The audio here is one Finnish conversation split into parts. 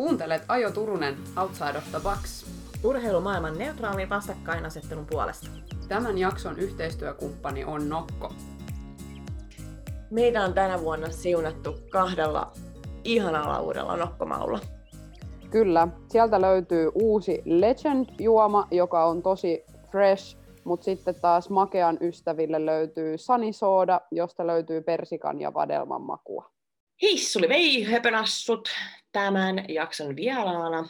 Kuuntelet Ajo Turunen Outside of the Box. Urheilumaailman neutraalin vastakkainasettelun puolesta. Tämän jakson yhteistyökumppani on Nokko. Meitä on tänä vuonna siunattu kahdella ihanalla uudella nokkomaulla. Kyllä, sieltä löytyy uusi Legend-juoma, joka on tosi fresh, mutta sitten taas makean ystäville löytyy Sunny Soda, josta löytyy persikan ja vadelman makua. Hissuli vei höpönassut. Tämän jakson vieraana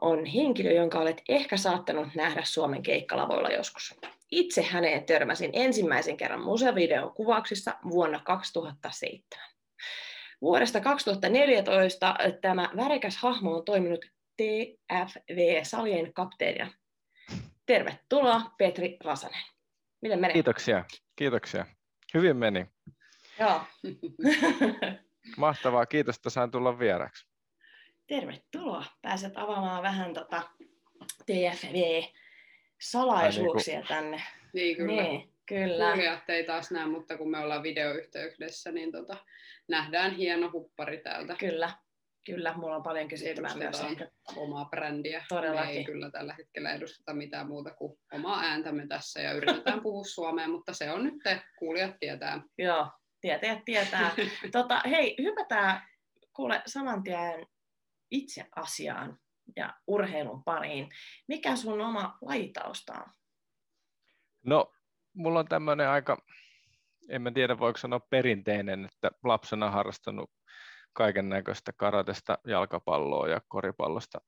on henkilö, jonka olet ehkä saattanut nähdä Suomen keikkalavoilla joskus. Itse häneen törmäsin ensimmäisen kerran museovideon kuvauksissa vuonna 2007. Vuodesta 2014 tämä värikäs hahmo on toiminut TFV-salien kapteenina. Tervetuloa Petri Rasanen. Miten menee? Kiitoksia, kiitoksia. Hyvin meni. Joo. Mahtavaa, kiitos, että sain tulla vieraksi. Tervetuloa. Pääset avaamaan vähän tota TFV-salaisuuksia Ai niin tänne. Niin kyllä. Niin, kyllä. Kuulijat ei taas näe, mutta kun me ollaan videoyhteydessä, niin tota, nähdään hieno huppari täältä. Kyllä, kyllä. Mulla on paljon kysyttävää myös ehkä. omaa brändiä. Todellakin. Me ei kyllä tällä hetkellä edusteta mitään muuta kuin omaa ääntämme tässä ja yritetään puhua suomea, mutta se on nyt te, kuulijat tietää. Joo, tietäjät tietää. tota, hei, hypätään kuule saman tien itse asiaan ja urheilun pariin. Mikä sun oma lajitausta on? No, mulla on tämmöinen aika, en mä tiedä voiko sanoa perinteinen, että lapsena harrastanut kaiken näköistä karatesta, jalkapalloa ja koripallosta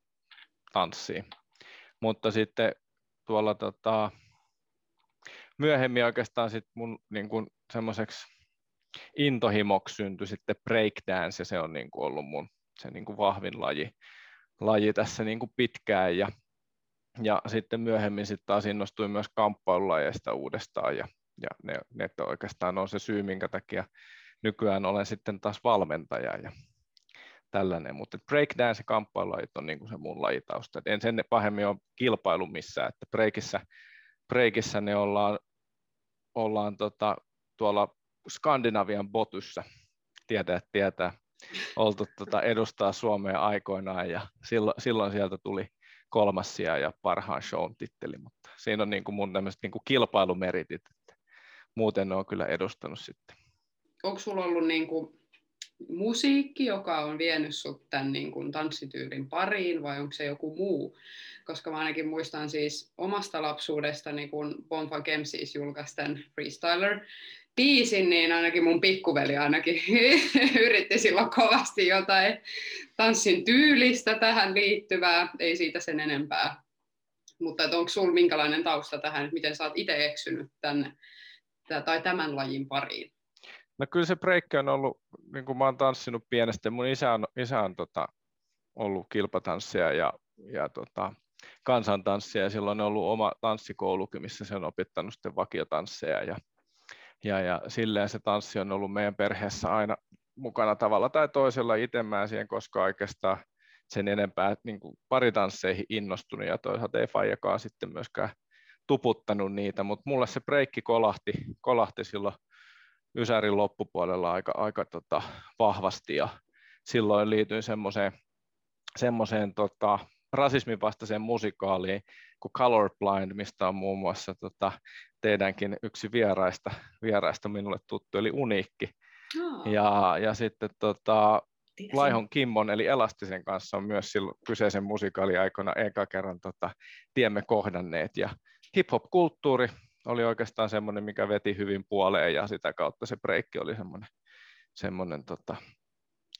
tanssiin. Mutta sitten tuolla tota, myöhemmin oikeastaan sit mun niin kun semmoiseksi intohimoksi syntyi sitten breakdance ja se on niin kuin ollut mun se niin kuin vahvin laji, laji tässä niin kuin pitkään ja, ja sitten myöhemmin sitten taas innostuin myös kamppailulajeista uudestaan ja, ja ne, ne oikeastaan on se syy, minkä takia nykyään olen sitten taas valmentaja ja tällainen, mutta breakdance ja kamppailulajit on niin kuin se mun lajitausta. En sen pahemmin ole kilpailu missään, että breakissä, breakissä ne ollaan, ollaan tota, tuolla Skandinavian botyssä, tietää, tietää, oltu tota, edustaa Suomea aikoinaan ja silloin, silloin sieltä tuli kolmas sija ja parhaan shown titteli, mutta siinä on niin kuin mun tämmöiset niin kuin kilpailumeritit, että muuten ne on kyllä edustanut sitten. Onko sulla ollut niin kuin musiikki, joka on vienyt sut tämän niin kuin tanssityylin pariin, vai onko se joku muu? Koska mä ainakin muistan siis omasta lapsuudestani, kun Bonfa Kem siis julkaisi tämän Freestyler biisin, niin ainakin mun pikkuveli ainakin yritti silloin kovasti jotain tanssin tyylistä tähän liittyvää, ei siitä sen enempää. Mutta onko sulla minkälainen tausta tähän, että miten sä oot itse eksynyt tänne tai tämän lajin pariin? No kyllä se break on ollut, niin kuin mä oon tanssinut pienestä, mun isä on, isä on tota, ollut kilpatanssia ja, ja tota, kansantanssia ja silloin on ollut oma tanssikoulukin, missä se on opettanut sitten vakiotansseja ja, ja, ja silleen se tanssi on ollut meidän perheessä aina mukana tavalla tai toisella. Itse mä en siihen koskaan oikeastaan sen enempää niin kuin paritansseihin innostunut ja toisaalta ei Fajakaan sitten myöskään tuputtanut niitä, mutta mulle se breikki kolahti, kolahti silloin Ysärin loppupuolella aika, aika tota, vahvasti ja silloin liityin semmoiseen, semmoiseen tota, rasismin vastaiseen musikaaliin kuin Colorblind, mistä on muun muassa tota, teidänkin yksi vieraista, vieraista minulle tuttu, eli Uniikki. Oh. Ja, ja sitten tota, Laihon Kimmon, eli Elastisen kanssa on myös silloin kyseisen musikaali aikana eka kerran tota, tiemme kohdanneet. Ja hip-hop-kulttuuri oli oikeastaan semmoinen, mikä veti hyvin puoleen, ja sitä kautta se breikki oli semmoinen, semmoinen tota,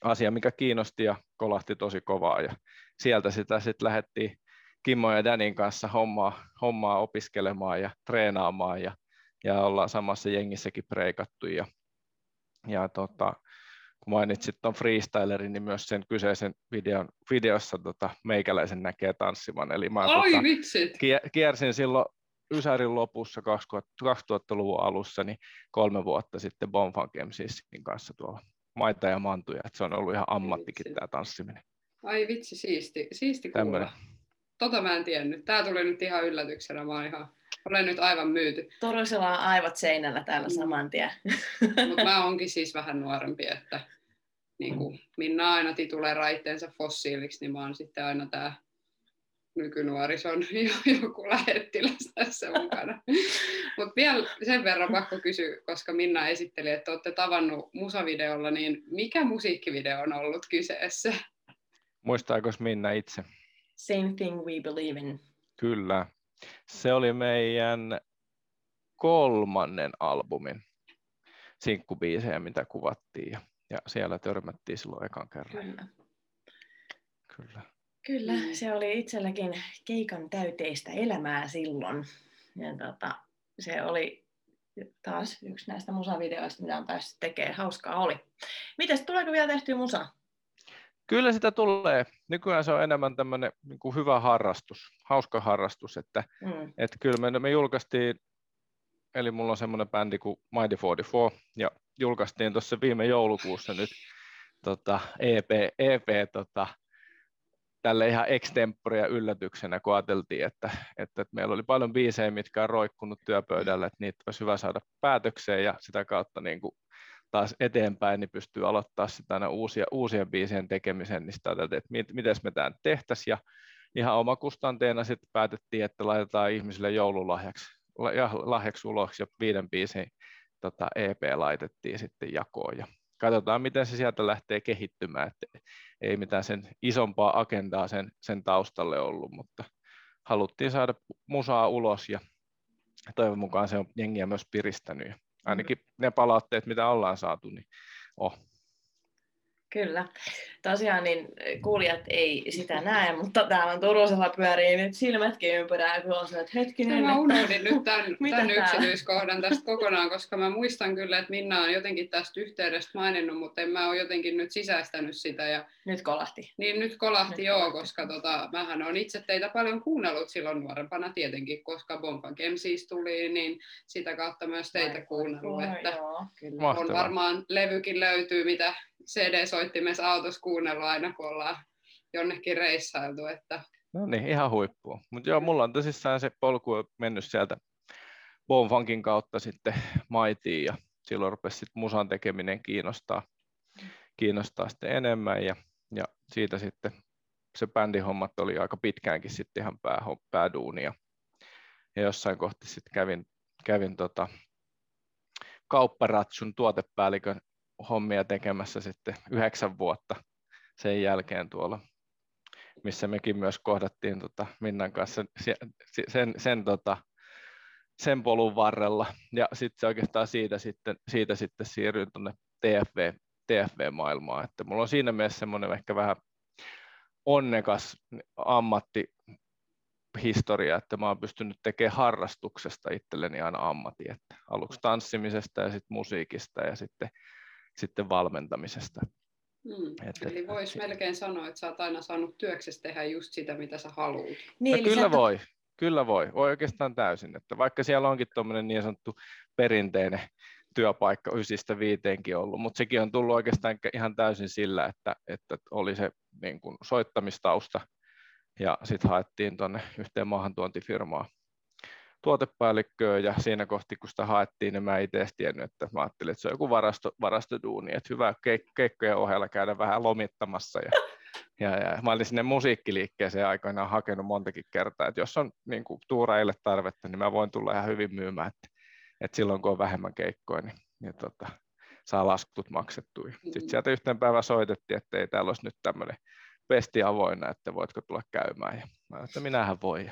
asia, mikä kiinnosti ja kolahti tosi kovaa. Ja sieltä sitä sitten lähdettiin Kimmo ja Danin kanssa hommaa, hommaa opiskelemaan ja treenaamaan ja, ja ollaan samassa jengissäkin preikattu. Ja, ja tota, kun mainitsit tuon freestylerin, niin myös sen kyseisen videon, videossa tota, meikäläisen näkee tanssivan. Eli mä Ai tota, vitsit! kiersin silloin Ysärin lopussa 2000-luvun alussa, niin kolme vuotta sitten Bonfan Kemsissin kanssa tuolla maita ja mantuja. että se on ollut ihan ammattikin tämä tanssiminen. Ai vitsi, siisti, siisti kuulla. Tämmöinen. Tota mä en tiennyt. Tää tuli nyt ihan yllätyksenä. Mä ihan, olen nyt aivan myyty. Turusella on aivot seinällä täällä Mm. saman tien. Mutta mä onkin siis vähän nuorempi, että niin kuin Minna aina tituleeraa itteensä fossiiliksi, niin mä oon sitten aina tämä nykynuorison joku lähettiläs tässä mukana. Mutta vielä sen verran pakko kysyä, koska Minna esitteli, että olette tavannut musavideolla, niin mikä musiikkivideo on ollut kyseessä? Muistaako Minna itse? Same thing we believe in. Kyllä. Se oli meidän kolmannen albumin sinkkubiisejä, mitä kuvattiin. Ja, ja siellä törmättiin silloin ekan kerran. Kyllä. Kyllä. Kyllä, mm. se oli itselläkin keikan täyteistä elämää silloin. Ja tota, se oli taas yksi näistä musavideoista, mitä on päässyt tekemään. Hauskaa oli. Mites, tuleeko vielä tehtyä musa? Kyllä sitä tulee. Nykyään se on enemmän tämmöinen niin kuin hyvä harrastus, hauska harrastus. Että, mm. että kyllä me, me julkaistiin, eli mulla on semmoinen bändi kuin Mighty 44, ja julkaistiin tuossa viime joulukuussa nyt tota, EP, EP tota, tälle ihan extemporia yllätyksenä, kun ajateltiin, että, että, että meillä oli paljon biisejä, mitkä on roikkunut työpöydällä, että niitä olisi hyvä saada päätökseen ja sitä kautta niin kuin taas eteenpäin, niin pystyy aloittaa sitä aina uusia, uusien biisien tekemisen, niin sitä ajateltiin, että mit, miten me tämä tehtäisiin ja ihan omakustanteena sitten päätettiin, että laitetaan ihmisille joululahjaksi ja lahjaksi ulos ja viiden biisin tota, EP laitettiin sitten jakoon ja katsotaan, miten se sieltä lähtee kehittymään. Että ei mitään sen isompaa agendaa sen, sen taustalle ollut, mutta haluttiin saada musaa ulos ja toivon mukaan se on jengiä myös piristänyt. Ja ainakin ne palautteet, mitä ollaan saatu, niin oh, Kyllä. Tosiaan niin kuulijat ei sitä näe, mutta täällä on Turusella pyörii nyt silmätkin ympyrää, kun on se, että hetkinen. Mä unohdin nyt tämän, tämän yksityiskohdan tästä kokonaan, koska mä muistan kyllä, että Minna on jotenkin tästä yhteydestä maininnut, mutta en mä ole jotenkin nyt sisäistänyt sitä. Ja... Nyt kolahti. Niin, nyt kolahti nyt joo, kolahti. koska tota, mähän on itse teitä paljon kuunnellut silloin nuorempana tietenkin, koska Bomba siis tuli, niin sitä kautta myös teitä Ai, kuunnellut. Että joo, kyllä. On varmaan levykin löytyy, mitä CD-soittimessa autossa kuunnellut aina, kun ollaan jonnekin reissailtu. Että... No niin, ihan huippua. Mutta joo, mulla on tosissaan se polku mennyt sieltä Bonfunkin kautta sitten Maitiin ja silloin rupesi sitten musan tekeminen kiinnostaa, kiinnostaa sitten enemmän ja, ja siitä sitten se bändihommat oli aika pitkäänkin sitten ihan pää, pääduunia. Ja jossain kohti sitten kävin, kävin tota, kaupparatsun tuotepäällikön hommia tekemässä sitten yhdeksän vuotta sen jälkeen tuolla, missä mekin myös kohdattiin tota Minnan kanssa sen, sen, tota, sen polun varrella. Ja sitten oikeastaan siitä sitten, siitä sitten siirryin tuonne TFV, TFV-maailmaan. Että mulla on siinä mielessä semmoinen ehkä vähän onnekas ammatti historia, että mä oon pystynyt tekemään harrastuksesta itselleni aina ammatti, että aluksi tanssimisesta ja sitten musiikista ja sitten sitten valmentamisesta. Mm. Että, eli voisi melkein sanoa, että sä oot aina saanut työksessä tehdä just sitä, mitä sä haluat. Niin, no, kyllä sä... voi, kyllä voi, voi oikeastaan täysin. Että vaikka siellä onkin tuommoinen niin sanottu perinteinen työpaikka ysistä viiteenkin ollut, mutta sekin on tullut oikeastaan ihan täysin sillä, että, että oli se niin kuin soittamistausta ja sitten haettiin tuonne yhteen maahantuontifirmaan tuotepäällikköä ja siinä kohti, kun sitä haettiin, niin mä itse edes tiennyt, että mä ajattelin, että se on joku varasto, varastoduuni, että hyvä keik- keikkojen ohella käydä vähän lomittamassa ja, ja, ja mä olin sinne musiikkiliikkeeseen aikoinaan hakenut montakin kertaa, että jos on niin kuin, tuuraille tarvetta, niin mä voin tulla ihan hyvin myymään, että, että silloin kun on vähemmän keikkoja, niin, niin tota, saa laskut maksettua. Sitten sieltä yhteen päivän soitettiin, että ei täällä olisi nyt tämmöinen pesti avoinna, että voitko tulla käymään. Ja mä että minähän voi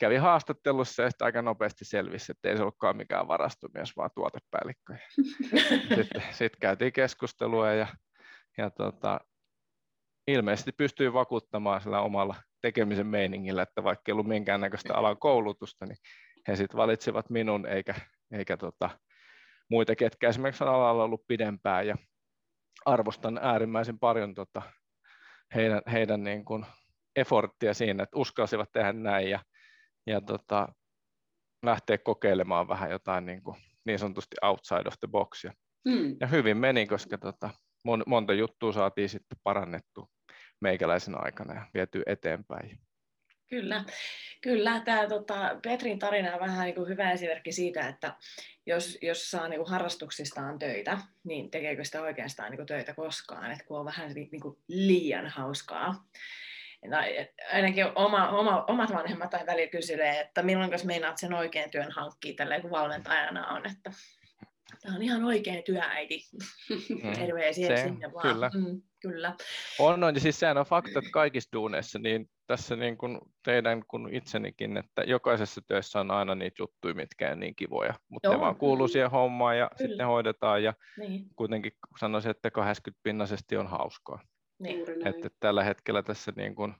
kävi haastattelussa ja aika nopeasti selvisi, että ei se ollutkaan mikään varastomies, vaan tuotepäällikkö. sitten, sitten käytiin keskustelua ja, ja tota, ilmeisesti pystyi vakuuttamaan sillä omalla tekemisen meiningillä, että vaikka ei ollut minkäännäköistä alan koulutusta, niin he sitten valitsivat minun eikä, eikä tota, muita, ketkä esimerkiksi on alalla ollut pidempään ja arvostan äärimmäisen paljon tota, heidän, heidän niin kuin efforttia siinä, että uskalsivat tehdä näin ja ja tota, lähteä kokeilemaan vähän jotain niin, kuin, niin sanotusti outside of the box. Ja, mm. ja hyvin meni, koska tota, mon, monta juttua saatiin sitten parannettu meikäläisen aikana ja viety eteenpäin. Kyllä, kyllä. Tämä tota, Petrin tarina on vähän niin kuin hyvä esimerkki siitä, että jos, jos saa niin kuin harrastuksistaan töitä, niin tekeekö sitä oikeastaan niin kuin töitä koskaan, että kun on vähän niin kuin liian hauskaa. No, ainakin oma, oma, omat vanhemmat tai välillä kyselee, että milloin meinaat sen oikean työn hankkia, tällä kun valmentajana on, että tämä on ihan oikea työäiti. Mm. Terveisiä se, sinne vaan. Kyllä. Mm, kyllä. On, on, ja siis sehän on fakta, että kaikissa duuneissa, niin tässä niin kuin teidän kuin itsenikin, että jokaisessa työssä on aina niitä juttuja, mitkä on niin kivoja, mutta Joo. ne vaan kuuluu siihen hommaan ja kyllä. sitten hoidetaan ja niin. kuitenkin sanoisin, että 80 pinnasesti on hauskaa. Niin. Että tällä hetkellä tässä niin kuin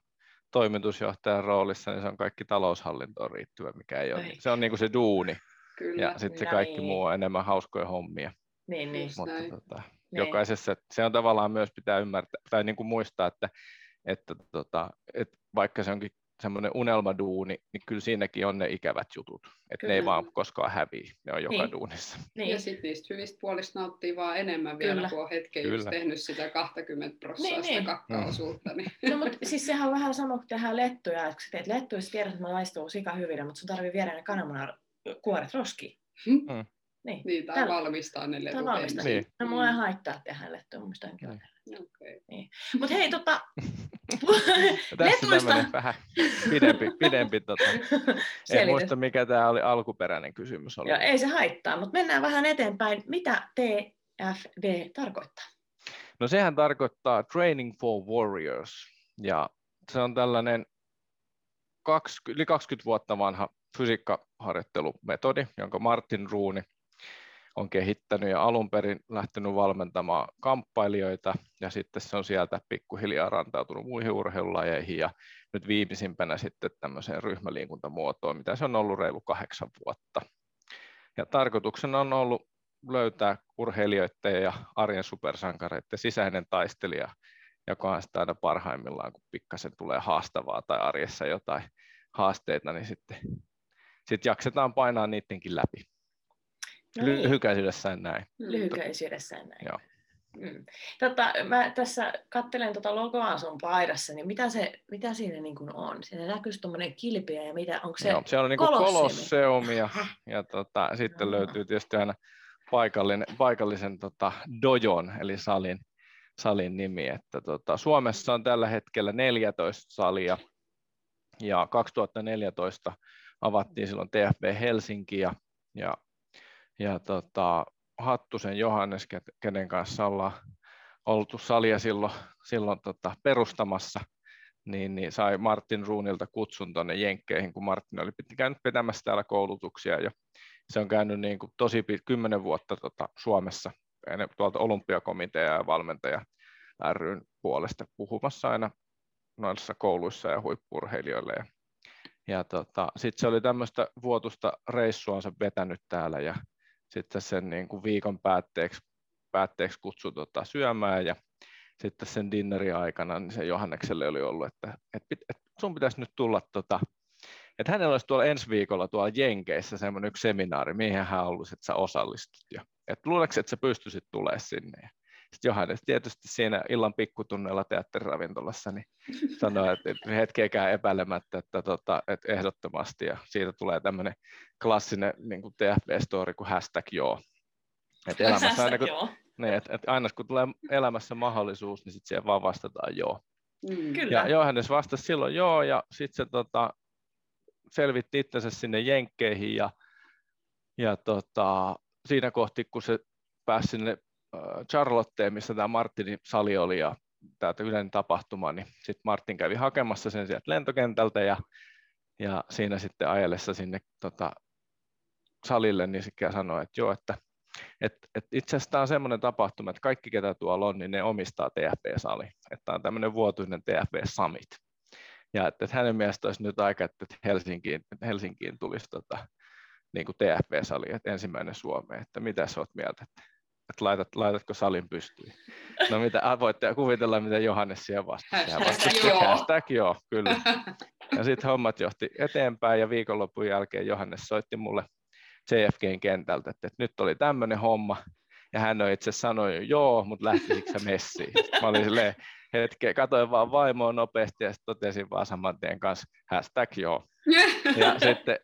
toimitusjohtajan roolissa, niin se on kaikki taloushallintoon riittyvä, mikä ei ole. Niin. Se on niin kuin se duuni. Kyllä, ja sitten se kaikki niin. muu on enemmän hauskoja hommia. Niin, niin. Mutta tota, niin. jokaisessa, se on tavallaan myös pitää ymmärtää, tai niin kuin muistaa, että, että, tota, että vaikka se onkin semmoinen unelmaduuni, niin kyllä siinäkin on ne ikävät jutut. Että ne ei vaan koskaan häviä, ne on joka niin. duunissa. Niin. Ja sitten niistä hyvistä puolista nauttii vaan enemmän vielä, kyllä. kun on hetken kyllä. just tehnyt sitä 20 prosenttia niin, niin. kakkaosuutta. Niin. No mutta siis sehän on vähän sama kuin tehdään lettuja, että kun teet lettuja, tiedät, että ne maistuu sika hyvin, mutta sun tarvii viedä ne kananmunan kuoret roskiin. Mm. Niin, niin tai Tällä... valmistaa ne letut valmistaa. Niin. No mulla ei haittaa tehdä lettuja, mun mielestä onkin Okay. Niin. Mutta hei, tota, Tässä vähän pidempi, pidempi tota. en muista mikä tämä oli alkuperäinen kysymys. Oli. Joo, ei se haittaa, mutta mennään vähän eteenpäin. Mitä TFW tarkoittaa? No sehän tarkoittaa Training for Warriors, ja se on tällainen 20, yli 20 vuotta vanha fysiikkaharjoittelumetodi, jonka Martin Ruuni on kehittänyt ja alun perin lähtenyt valmentamaan kamppailijoita ja sitten se on sieltä pikkuhiljaa rantautunut muihin urheilulajeihin ja nyt viimeisimpänä sitten tämmöiseen ryhmäliikuntamuotoon, mitä se on ollut reilu kahdeksan vuotta. Ja tarkoituksena on ollut löytää urheilijoiden ja arjen supersankareiden sisäinen taistelija, joka on sitä aina parhaimmillaan, kun pikkasen tulee haastavaa tai arjessa jotain haasteita, niin sitten sit jaksetaan painaa niidenkin läpi. No niin. Lyhykäisyydessään näin. Lyhykäisyydessään näin. Joo. Mm. Tota, mä tässä katselen tuota logoa sun paidassa, niin mitä, se, mitä siinä niin kuin on? Siinä näkyy tuommoinen kilpiä ja mitä, onko se Joo, se on niin kuin kolosseumi ja, ja tota, sitten no. löytyy tietysti aina paikallinen, paikallisen tota, dojon eli salin, salin nimi. Että, tota, Suomessa on tällä hetkellä 14 salia ja 2014 avattiin silloin TFB Helsinki ja, ja ja tota, Hattusen Johannes, kenen kanssa ollaan oltu salia silloin, silloin tota, perustamassa, niin, niin sai Martin Ruunilta kutsun tuonne Jenkkeihin, kun Martin oli käynyt pitämässä täällä koulutuksia ja se on käynyt niin kuin tosi kymmenen vuotta tota, Suomessa tuolta olympiakomitea ja valmentaja ryn puolesta puhumassa aina noissa kouluissa ja huippurheilijoille. Ja, ja tota, sitten se oli tämmöistä vuotusta reissuansa vetänyt täällä ja sitten sen niin kuin viikon päätteeksi, päätteeksi kutsui tota syömään ja sitten sen dinnerin aikana niin se Johannekselle oli ollut, että, että, että sun pitäisi nyt tulla, tota, että hänellä olisi tuolla ensi viikolla tuolla Jenkeissä semmoinen yksi seminaari, mihin hän haluaisi, että sä osallistut. Ja, että luuleeko, että sä pystyisit tulemaan sinne. Ja sitten Johannes tietysti siinä illan pikkutunneilla teatteriravintolassa niin sanoi, että, hetkeäkään epäilemättä, että, tota, että ehdottomasti. Ja siitä tulee tämmöinen klassinen niin kuin TFB-story kuin hashtag joo. Että elämässä aina, kun, niin, että, että aina kun tulee elämässä mahdollisuus, niin sitten siihen vaan vastataan joo. Mm. Kyllä. Ja Johannes vastasi silloin joo, ja sitten se tota, selvitti itsensä sinne Jenkkeihin, ja, ja tota, siinä kohti, kun se pääsi sinne Charlotteen, missä tämä Martinin sali oli ja tämä yleinen tapahtuma, niin sitten Martin kävi hakemassa sen sieltä lentokentältä ja, ja siinä sitten ajellessa sinne tota, salille, niin sitten sanoi, että joo, että et, et itse asiassa tämä on semmoinen tapahtuma, että kaikki ketä tuolla on, niin ne omistaa TFP-sali. Että on tämmöinen vuotuinen TFP Summit. Ja että, että hänen mielestä olisi nyt aika, että Helsinkiin, Helsinkiin tulisi tota, niin kuin TFP-sali, että ensimmäinen Suomeen, että mitä sä oot mieltä, että että laitat, laitatko salin pystyyn. No mitä, voitte kuvitella, mitä Johannes siihen vastasi. Hashtag joo. Hashtag joo, kyllä. Ja sitten hommat johti eteenpäin ja viikonlopun jälkeen Johannes soitti mulle JFKn kentältä, että, että nyt oli tämmöinen homma. Ja hän on itse sanoi, joo, mutta lähtisikö sä messiin? Mä olin silleen, hetkeä, katoin vaan vaimoa nopeasti ja sitten totesin vaan saman tien kanssa hashtag joo. Ja sitten,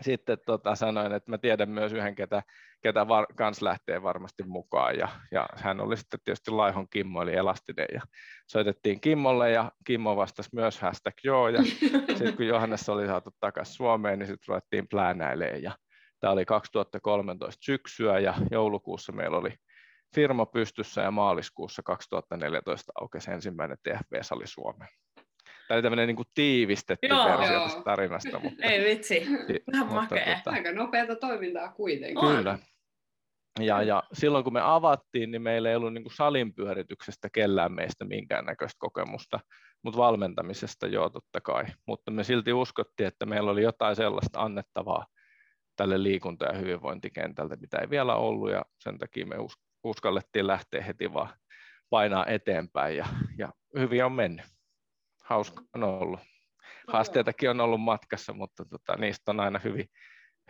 sitten tota, sanoin, että mä tiedän myös yhden, ketä, ketä var, kans lähtee varmasti mukaan. Ja, ja hän oli sitten tietysti Laihon Kimmo, eli Elastinen. Ja soitettiin Kimmolle ja Kimmo vastasi myös hashtag joo. Ja sitten kun Johannes oli saatu takaisin Suomeen, niin sitten ruvettiin pläänäilemään. Ja tämä oli 2013 syksyä ja joulukuussa meillä oli firma pystyssä ja maaliskuussa 2014 aukesi ensimmäinen TFB-sali Suomeen. Tämä oli tämmöinen niin kuin tiivistetty joo, versio joo. tästä tarinasta. Mutta, Ei vitsi, vähän makea. Tota, Aika nopeata toimintaa kuitenkin. Kyllä. Ja, ja silloin kun me avattiin, niin meillä ei ollut niin kuin salin pyörityksestä kellään meistä minkäännäköistä kokemusta, mutta valmentamisesta joo totta kai. Mutta me silti uskottiin, että meillä oli jotain sellaista annettavaa tälle liikunta- ja hyvinvointikentältä, mitä ei vielä ollut, ja sen takia me uskallettiin lähteä heti vaan painaa eteenpäin, ja, ja hyvin on mennyt hauska on ollut. Haasteitakin on ollut matkassa, mutta tota, niistä on aina hyvin,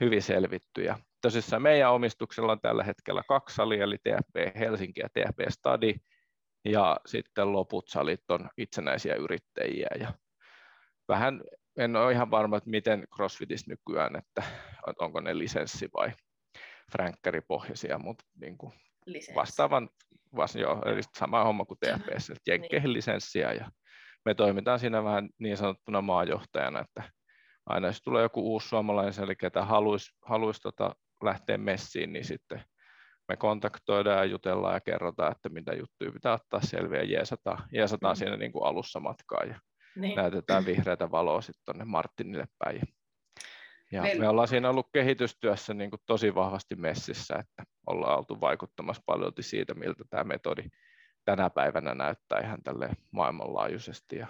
hyvin selvitty. Ja tosissaan meidän omistuksella on tällä hetkellä kaksi salia, eli TFP Helsinki ja TFP Stadi, ja sitten loput salit on itsenäisiä yrittäjiä. Ja vähän en ole ihan varma, että miten CrossFitis nykyään, että onko ne lisenssi- vai fränkkäripohjaisia, mutta niin kuin vastaavan, vasta, joo, eli sama homma kuin TFPS, että jenkkeihin niin. lisenssiä ja me toimitaan siinä vähän niin sanottuna maajohtajana, että aina jos tulee joku uusi suomalainen, eli ketä haluaisi, haluaisi tota lähteä messiin, niin sitten me kontaktoidaan ja jutellaan ja kerrotaan, että mitä juttuja pitää ottaa selviä ja jeesataan, jeesataan mm. siinä niin kuin alussa matkaa ja niin. näytetään vihreätä valoa sitten tuonne Martinille päin. Ja Meillä... me ollaan siinä ollut kehitystyössä niin kuin tosi vahvasti messissä, että ollaan oltu vaikuttamassa paljon siitä, miltä tämä metodi tänä päivänä näyttää ihan tälle maailmanlaajuisesti. Ja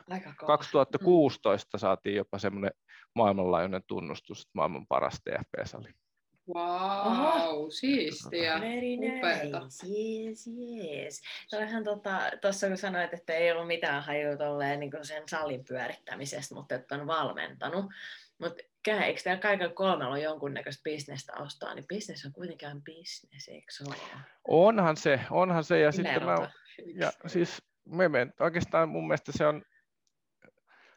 2016 mm. saatiin jopa semmoinen maailmanlaajuinen tunnustus, että maailman paras TFP-sali. Wow, siistiä. Very nice. Yes, yes. Tuossa tota, kun sanoit, että ei ollut mitään hajua tolleen, niin sen salin pyörittämisestä, mutta että on valmentanut. Mutta eikö teillä kaikilla kolmella ole jonkunnäköistä bisnestä ostaa, niin bisnes on kuitenkin bisnes, eikö se ole? Onhan se, onhan se. Ja sitten mä, ja siis me men, oikeastaan mun mielestä se on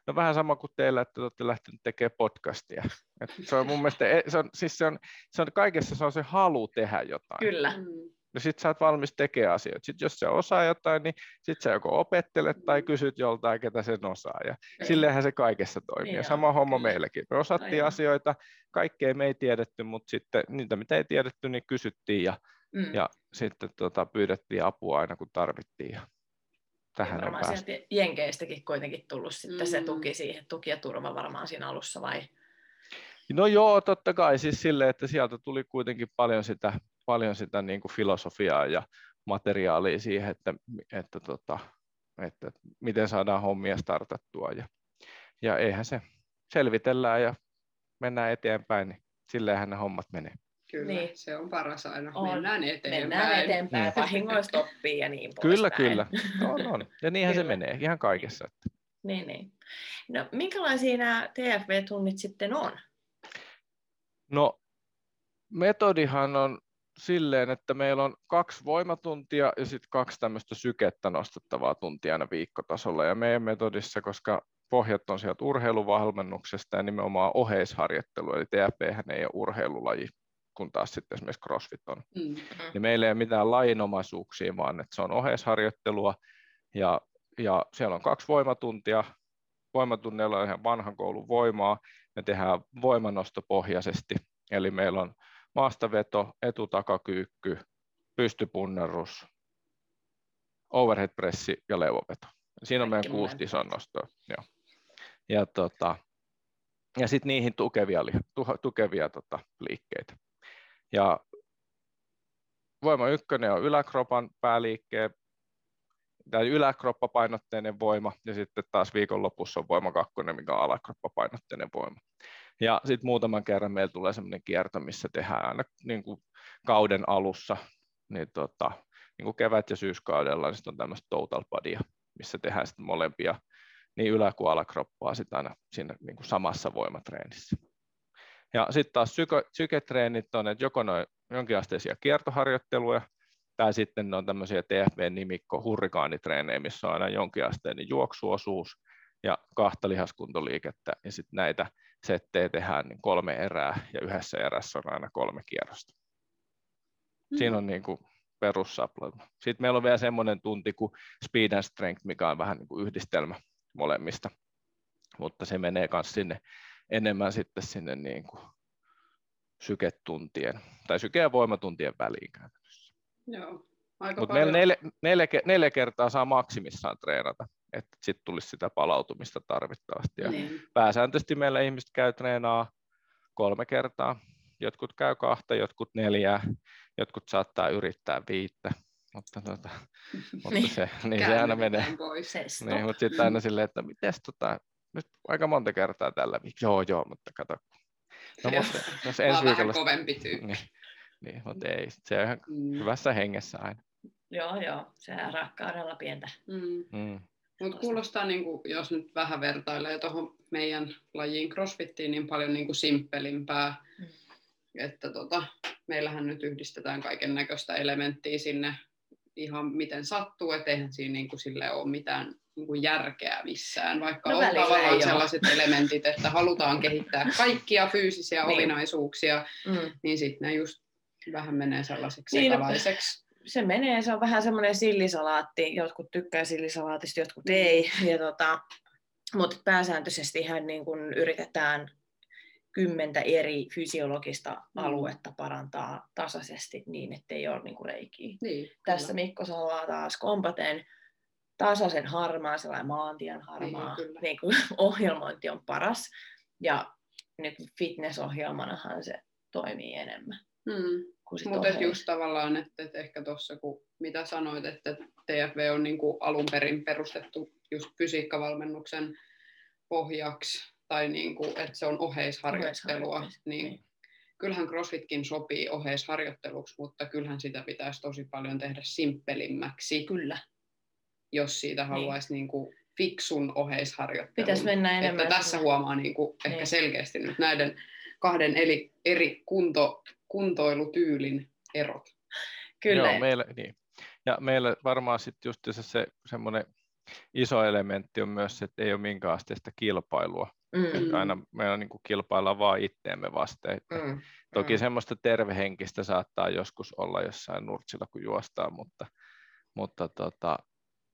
no vähän sama kuin teillä, että te olette lähteneet tekemään podcastia. Et se on mun mielestä, e, se on, siis se on, se on kaikessa se on se halu tehdä jotain. Kyllä. No sit sä oot valmis tekemään asioita. Sitten jos se osaa jotain, niin sit sä joko opettelet tai mm. kysyt joltain, ketä sen osaa. Ja niin. silleenhän se kaikessa toimii. Niin ja sama homma kyllä. meilläkin. Me osattiin Aivan. asioita, kaikkea me ei tiedetty, mutta sitten niitä, mitä ei tiedetty, niin kysyttiin ja, mm. ja sitten tota, pyydettiin apua aina, kun tarvittiin. Ja tähän on sieltä Jenkeistäkin kuitenkin tullut sitten mm. se tuki siihen, tuki ja turva varmaan siinä alussa vai? No joo, totta kai siis silleen, että sieltä tuli kuitenkin paljon sitä, paljon sitä niin kuin filosofiaa ja materiaalia siihen, että, että, tota, että miten saadaan hommia startattua ja, ja eihän se selvitellään ja mennään eteenpäin, niin silleenhän ne hommat menee. Kyllä, niin. se on paras aina. On. Mennään eteenpäin. Mennään eteenpäin, niin. vahingoista oppii ja niin Kyllä, päin. kyllä. On, on. Ja niinhän kyllä. se menee, ihan kaikessa. Niin, niin. No, minkälaisia nämä TFV-tunnit sitten on? No, metodihan on silleen, että meillä on kaksi voimatuntia ja sitten kaksi tämmöistä sykettä nostettavaa tuntia aina viikkotasolla. Ja meidän metodissa, koska pohjat on sieltä urheiluvalmennuksesta ja nimenomaan oheisharjoittelu, eli TFP ei ole urheilulaji, kun taas sitten esimerkiksi CrossFit on. Mm. Niin meillä ei ole mitään lainomaisuuksia, vaan että se on oheisharjoittelua ja, ja siellä on kaksi voimatuntia. Voimatunneilla on ihan vanhan koulun voimaa. Me tehdään voimanostopohjaisesti, eli meillä on maastaveto, etutakakyykky, pystypunnerus, overhead pressi ja levoveto. Siinä on meidän kuusi nostoa. Joo. Ja, tota, ja sitten niihin tukevia, tukevia tota, liikkeitä. Ja voima ykkönen on yläkropan pääliikkeen, tai yläkroppapainotteinen voima, ja sitten taas viikonlopussa on voima kakkonen, mikä on alakroppapainotteinen voima. Ja sitten muutaman kerran meillä tulee sellainen kierto, missä tehdään aina niin kuin kauden alussa, niin, tota, niin kuin kevät- ja syyskaudella, niin on tämmöistä total bodya, missä tehdään sitten molempia niin ylä- kuin alakroppaa sitä aina siinä niin kuin samassa voimatreenissä. Ja sitten taas psyko, psyketreenit on, että joko noin jonkinasteisia kiertoharjoitteluja, Tai sitten ne on tämmöisiä TFV-nimikko hurrikaanitreenejä, missä on aina jonkinasteinen juoksuosuus ja kahta lihaskuntoliikettä, ja sitten näitä settejä tehdään niin kolme erää, ja yhdessä erässä on aina kolme kierrosta. Mm. Siinä on niin kuin perussaploita. Sitten meillä on vielä semmoinen tunti kuin speed and strength, mikä on vähän niin kuin yhdistelmä molemmista, mutta se menee myös sinne enemmän sitten sinne niin kuin syketuntien tai syke- ja voimatuntien väliin käytännössä. Joo. Mutta meillä neljä, neljä, neljä, kertaa saa maksimissaan treenata, että sitten tulisi sitä palautumista tarvittavasti. Ja niin. Pääsääntöisesti meillä ihmiset käy treenaa kolme kertaa, jotkut käy kahta, jotkut neljää, jotkut saattaa yrittää viittä, mutta, tuota, mutta niin. se, niin se aina menee. Pois. Niin, mutta sitten aina silleen, että miten tota, nyt aika monta kertaa tällä viikolla. Joo, joo, mutta kato. No, mutta, jos ensi viikolla... kovempi tyyppi. Niin, niin, mutta ei, se on ihan mm. hyvässä hengessä aina. Joo, joo, se on rakkaudella pientä. Mm. Mm. Mutta kuulostaa, niin kuin, jos nyt vähän vertailee tuohon meidän lajiin crossfittiin, niin paljon niin kuin simppelimpää. Mm. Että tota, meillähän nyt yhdistetään kaiken näköistä elementtiä sinne ihan miten sattuu, että eihän siinä niin kuin sille ole mitään niin kuin järkeä missään, vaikka no, on tavallaan sellaiset ole. elementit, että halutaan kehittää kaikkia fyysisiä niin. ominaisuuksia, mm. niin sitten ne just vähän menee sellaiseksi niin, sekalaiseksi. Se menee, se on vähän semmoinen sillisalaatti, jotkut tykkää sillisalaatista, jotkut ei, ja tota, mutta pääsääntöisesti ihan niin kun yritetään kymmentä eri fysiologista mm. aluetta parantaa tasaisesti niin, ettei ole niinku reikiä. Niin, Tässä Mikko sanoo taas kompaten tasaisen harmaa, sellainen maantien harmaa niin, niin kuin, ohjelmointi on paras. Ja nyt fitnessohjelmanahan se toimii enemmän. Hmm. Mutta just tavallaan, että, että ehkä tuossa kun mitä sanoit, että TFV on niin kuin alun perin perustettu just fysiikkavalmennuksen pohjaksi, tai niin kuin, että se on oheisharjoittelua, niin, niin kyllähän CrossFitkin sopii oheisharjoitteluksi, mutta kyllähän sitä pitäisi tosi paljon tehdä simppelimmäksi. Kyllä jos siitä niin. haluaisi niin. kuin fiksun oheisharjoittelun. Pitäisi mennä enemmän. Että tässä huomaa niin kuin niin. ehkä selkeästi nyt näiden kahden eli eri kunto, kuntoilutyylin erot. Kyllä. Joo, meillä, niin. Ja meillä varmaan sitten just se, se semmoinen iso elementti on myös se, että ei ole minkäänlaista kilpailua. Mm. Että aina meillä niin kuin kilpaillaan vaan itteemme vasten. Mm. Toki mm. semmoista tervehenkistä saattaa joskus olla jossain nurtsilla, kun juostaan, mutta, mutta tota,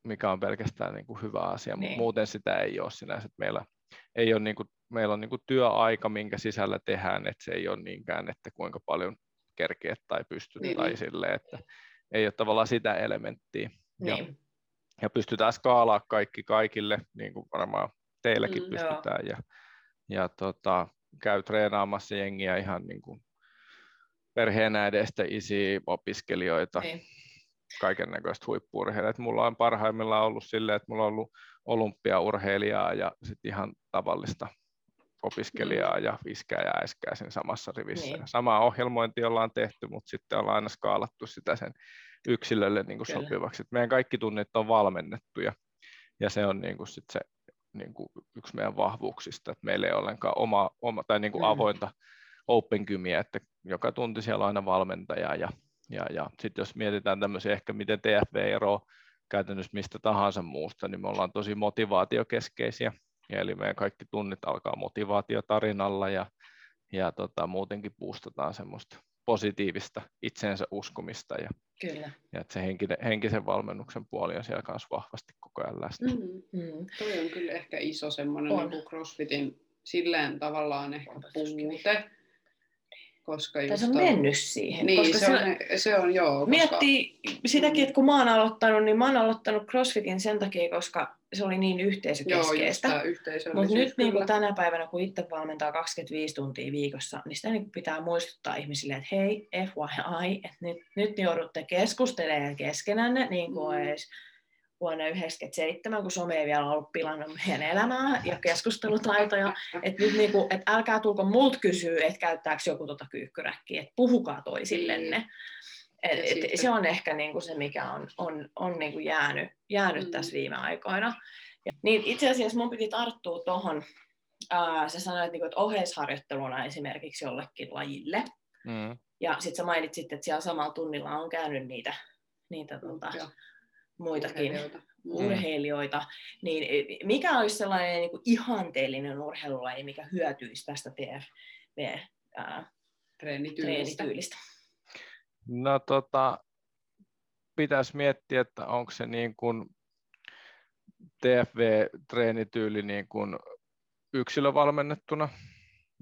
mikä on pelkästään niin kuin hyvä asia, niin. mutta muuten sitä ei ole sinänsä. Meillä, ei ole niin kuin, meillä on niin kuin työaika, minkä sisällä tehdään, että se ei ole niinkään, että kuinka paljon kerkeet tai pystyt niin. tai sille, että ei ole tavallaan sitä elementtiä. Niin. Ja, ja pystytään skaalaa kaikki kaikille, niin kuin varmaan teilläkin mm, pystytään. Joo. Ja, ja tota, käy treenaamassa jengiä ihan niin kuin perheenäidestä, isi, opiskelijoita, niin kaiken näköistä huippuurheilijaa. Mulla on parhaimmillaan ollut silleen, että mulla on ollut olympiaurheilijaa ja sitten ihan tavallista opiskelijaa ja iskää ja äiskää sen samassa rivissä. Niin. Samaa ohjelmointia ollaan tehty, mutta sitten ollaan aina skaalattu sitä sen yksilölle niin kuin sopivaksi. Et meidän kaikki tunnit on valmennettuja ja se on niin kuin sit se niin kuin yksi meidän vahvuuksista, että meillä ei ole ollenkaan oma, oma tai niin kuin mm. avointa open gymiä, että joka tunti siellä on aina valmentaja ja ja, ja sitten jos mietitään tämmöisiä ehkä miten TFV eroaa käytännössä mistä tahansa muusta, niin me ollaan tosi motivaatiokeskeisiä. Ja eli meidän kaikki tunnit alkaa motivaatiotarinalla ja, ja tota, muutenkin boostataan semmoista positiivista itseensä uskomista ja, Kyllä. ja että se henkinen, henkisen valmennuksen puoli on siellä kanssa vahvasti koko ajan läsnä. Mm-hmm. Mm. Toi on kyllä ehkä iso semmoinen niin CrossFitin silleen tavallaan ehkä puute, koska just se on mennyt siihen. Niin, koska se, on, se on joo. Miettii koska... sitäkin, että kun mä oon aloittanut, niin mä oon aloittanut CrossFitin sen takia, koska se oli niin yhteisökeskeistä. Mutta nyt niin kuin tänä päivänä, kun itse valmentaa 25 tuntia viikossa, niin sitä niin pitää muistuttaa ihmisille, että hei, FYI, että nyt, nyt joudutte keskustelemaan keskenänne, niin kuin mm. edes vuonna 1997, kun some ei vielä ollut pilannut meidän elämää ja keskustelutaitoja. Että nyt niinku, et älkää tulko multa kysyä, että käyttääkö joku tuota kyykkyräkkiä, että puhukaa toisillenne. Niin. Et, et, se on ehkä niinku se, mikä on, on, on niinku jäänyt, jäänyt mm. tässä viime aikoina. Ja, niin itse asiassa mun piti tarttua tuohon, sä sanoit, niinku, että oheisharjoitteluna esimerkiksi jollekin lajille. Mm. Ja sitten sä mainitsit, että siellä samalla tunnilla on käynyt niitä niitä tota, muitakin urheilijoita. Mm. urheilijoita, niin e, mikä olisi sellainen niin kuin ihanteellinen urheilulaji, mikä hyötyisi tästä TFV ää, Treenityylistä. treenityylistä? No tota, pitäisi miettiä, että onko se niin kuin TFV-treenityyli niin kuin yksilövalmennettuna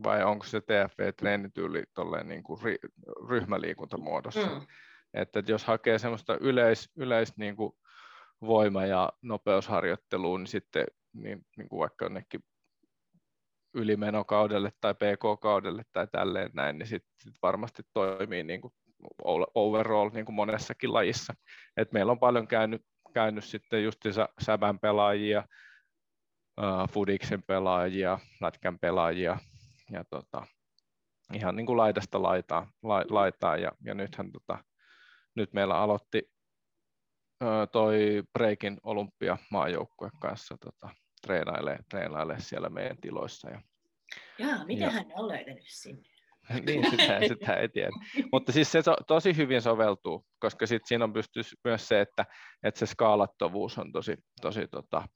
vai onko se TFV-treenityyli niin kuin ry- ryhmäliikuntamuodossa. Mm. Että, että jos hakee semmoista yleis, yleis niin kuin voima- ja nopeusharjoittelua, niin sitten niin, niin kuin vaikka jonnekin ylimenokaudelle tai PK-kaudelle tai tälleen näin, niin sitten sit varmasti toimii niin kuin overall niin kuin monessakin lajissa. Et meillä on paljon käynyt, käynyt sitten justiinsa sävän pelaajia, uh, fudiksen pelaajia, lätkän pelaajia ja tota, ihan niin kuin laidasta laitaa, la, laitaa ja, ja nythän tota, nyt meillä aloitti toi Breikin olympia maajoukkue kanssa tota, treenailee, treenailee siellä meidän tiloissa. Ja, Jaa, miten hän on löytänyt sinne? niin, sitä, sitä ei tiedä. Mutta siis se to, tosi hyvin soveltuu, koska sit siinä on pystyy myös se, että, että se skaalattavuus on tosi, tosi tota,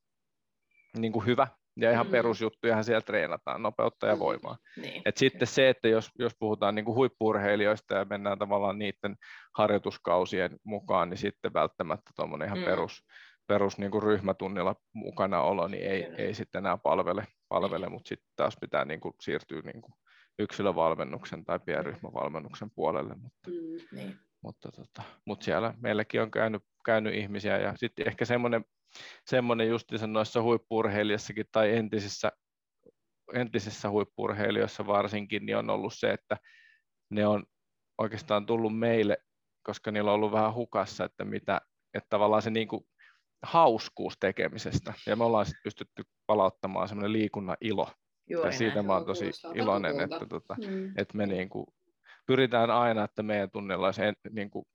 niin kuin hyvä. Ja ihan Mm. mm. perusjuttujahan siellä treenataan, nopeutta ja Mm. voimaa. Niin. Et sitten se, että jos, jos puhutaan niin kuin huippuurheilijoista ja mennään tavallaan niiden harjoituskausien mukaan, niin sitten välttämättä tuommoinen ihan Mm. mm. perus, perus niin kuin ryhmätunnilla mukana olo, niin ei, Kyllä. ei sitten enää palvele, palvele mutta sitten taas pitää niin kuin siirtyä niin kuin yksilövalmennuksen tai pienryhmävalmennuksen puolelle. Mutta, Mm. Niin. mutta, tota, mutta siellä meilläkin on käynyt, käynyt ihmisiä ja sitten ehkä semmoinen, semmoinen justiinsa noissa huippuurheilijassakin tai entisissä, entisissä huippuurheilijoissa varsinkin, niin on ollut se, että ne on oikeastaan tullut meille, koska niillä on ollut vähän hukassa, että mitä, että tavallaan se niin kuin hauskuus tekemisestä. Ja me ollaan sitten pystytty palauttamaan semmoinen liikunnan ilo. Juuri Ja siitä mä oon Joo, tosi iloinen, että, tota, Mm. että me niin kuin pyritään aina, että meidän tunnilla olisi, niin kuin,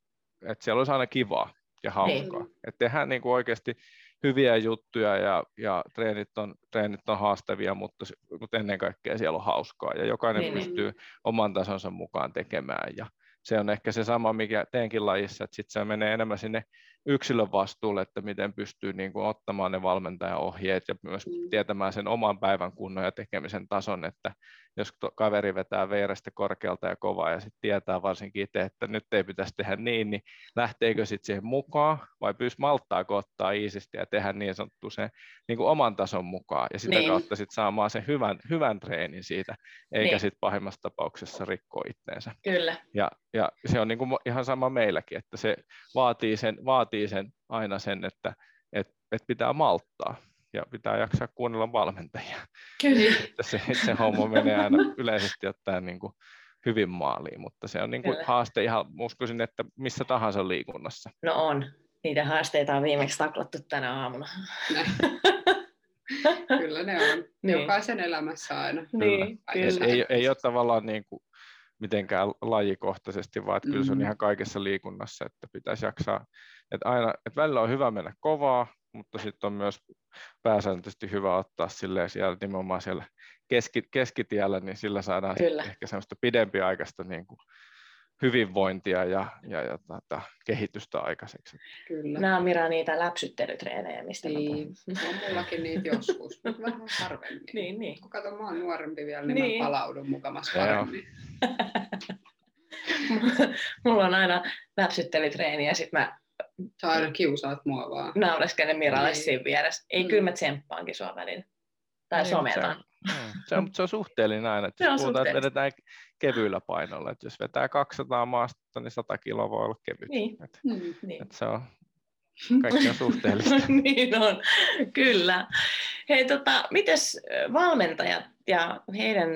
että siellä olisi aina kivaa ja hauskaa. Niin. Että tehdään niin kuin oikeasti hyviä juttuja ja, ja treenit, on, treenit on haastavia, mutta, mutta ennen kaikkea siellä on hauskaa ja jokainen Niin, niin, niin. pystyy oman tasonsa mukaan tekemään ja se on ehkä se sama, mikä teenkin lajissa, että sitten se menee enemmän sinne yksilön vastuulle, että miten pystyy niin kuin ottamaan ne valmentajan ohjeet ja myös Mm. tietämään sen oman päivän kunnon ja tekemisen tason, että jos kaveri vetää veirestä korkealta ja kovaa ja sitten tietää varsinkin itse, että nyt ei pitäisi tehdä niin, niin lähteekö sitten siihen mukaan vai pyys malttaako ottaa iisisti ja tehdä niin sanottu sen niin kuin oman tason mukaan ja sitä Niin. kautta sitten saamaan sen hyvän, hyvän treenin siitä, eikä Niin. niin. sitten pahimmassa tapauksessa rikkoa itteensä. Kyllä. Ja, ja se on niin kuin ihan sama meilläkin, että se vaatii sen, vaatii sen aina sen, että et, et pitää malttaa ja pitää jaksaa kuunnella valmentajia. Kyllä. Että se, se homma menee aina yleisesti ottaen niin kuin hyvin maaliin, mutta se on niin kuin Kyllä. haaste ihan, uskoisin, että missä tahansa liikunnassa. No on. Niitä haasteita on viimeksi taklattu tänä aamuna. Kyllä ne on. Niin. Jokaisen elämässä aina. Niin, Et kyllä. ei, ei ole tavallaan niin kuin mitenkään lajikohtaisesti, vaan että kyllä se on Mm. ihan kaikessa liikunnassa, että pitäisi jaksaa, että aina, että välillä on hyvä mennä kovaa, mutta sitten on myös pääsääntöisesti hyvä ottaa silleen siellä nimenomaan siellä keski, keskitiellä, niin sillä saadaan Kyllä. ehkä semmoista pidempiaikaista niin kuin hyvinvointia ja, ja, ja tota, kehitystä aikaiseksi. Kyllä. Nämä on Mira niitä läpsyttelytreenejä, mistä mä puhun. Niin, on mullakin niitä joskus, mutta vähän harvemmin. Niin, niin. Kun kato, mä oon nuorempi vielä, niin, Niin. mä palaudun mukamas Joo. paremmin. Mulla on aina läpsyttelytreeni ja sitten mä Sä aina kiusaat mua vaan. naureskelen Miralle Niin. siinä vieressä. Ei, Mm. kyllä mä tsemppaankin sua välillä. Tai Niin, mutta sometan. Se on, mm, se, on, se on suhteellinen aina, että Se on jos puhutaan, että vedetään kevyillä painolla, että jos vetää 200 maasta, niin 100 kiloa voi olla kevyt. Niin. Et, Mm. Niin. et se on, kaikki on suhteellista. niin on, kyllä. Hei, tota, mites valmentajat ja heidän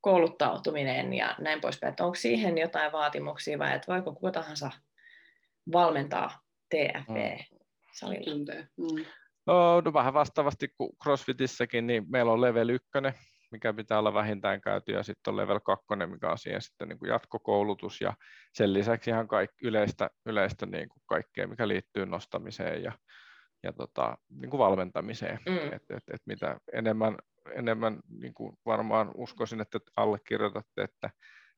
kouluttautuminen ja näin poispäin, että onko siihen jotain vaatimuksia vai että voiko kuka tahansa valmentaa TFP-salilla? Tuntee. Mm. No, no vähän vastaavasti kuin CrossFitissäkin, niin meillä on level 1, mikä pitää olla vähintään käyty, ja sitten on level 2, mikä on siihen sitten niin kuin jatkokoulutus, ja sen lisäksi ihan kaikki, yleistä, yleistä niin kuin kaikkea, mikä liittyy nostamiseen ja, ja tota, niin kuin valmentamiseen. Mm. Et, et, et mitä enemmän, enemmän niin kuin varmaan uskoisin, että allekirjoitatte, että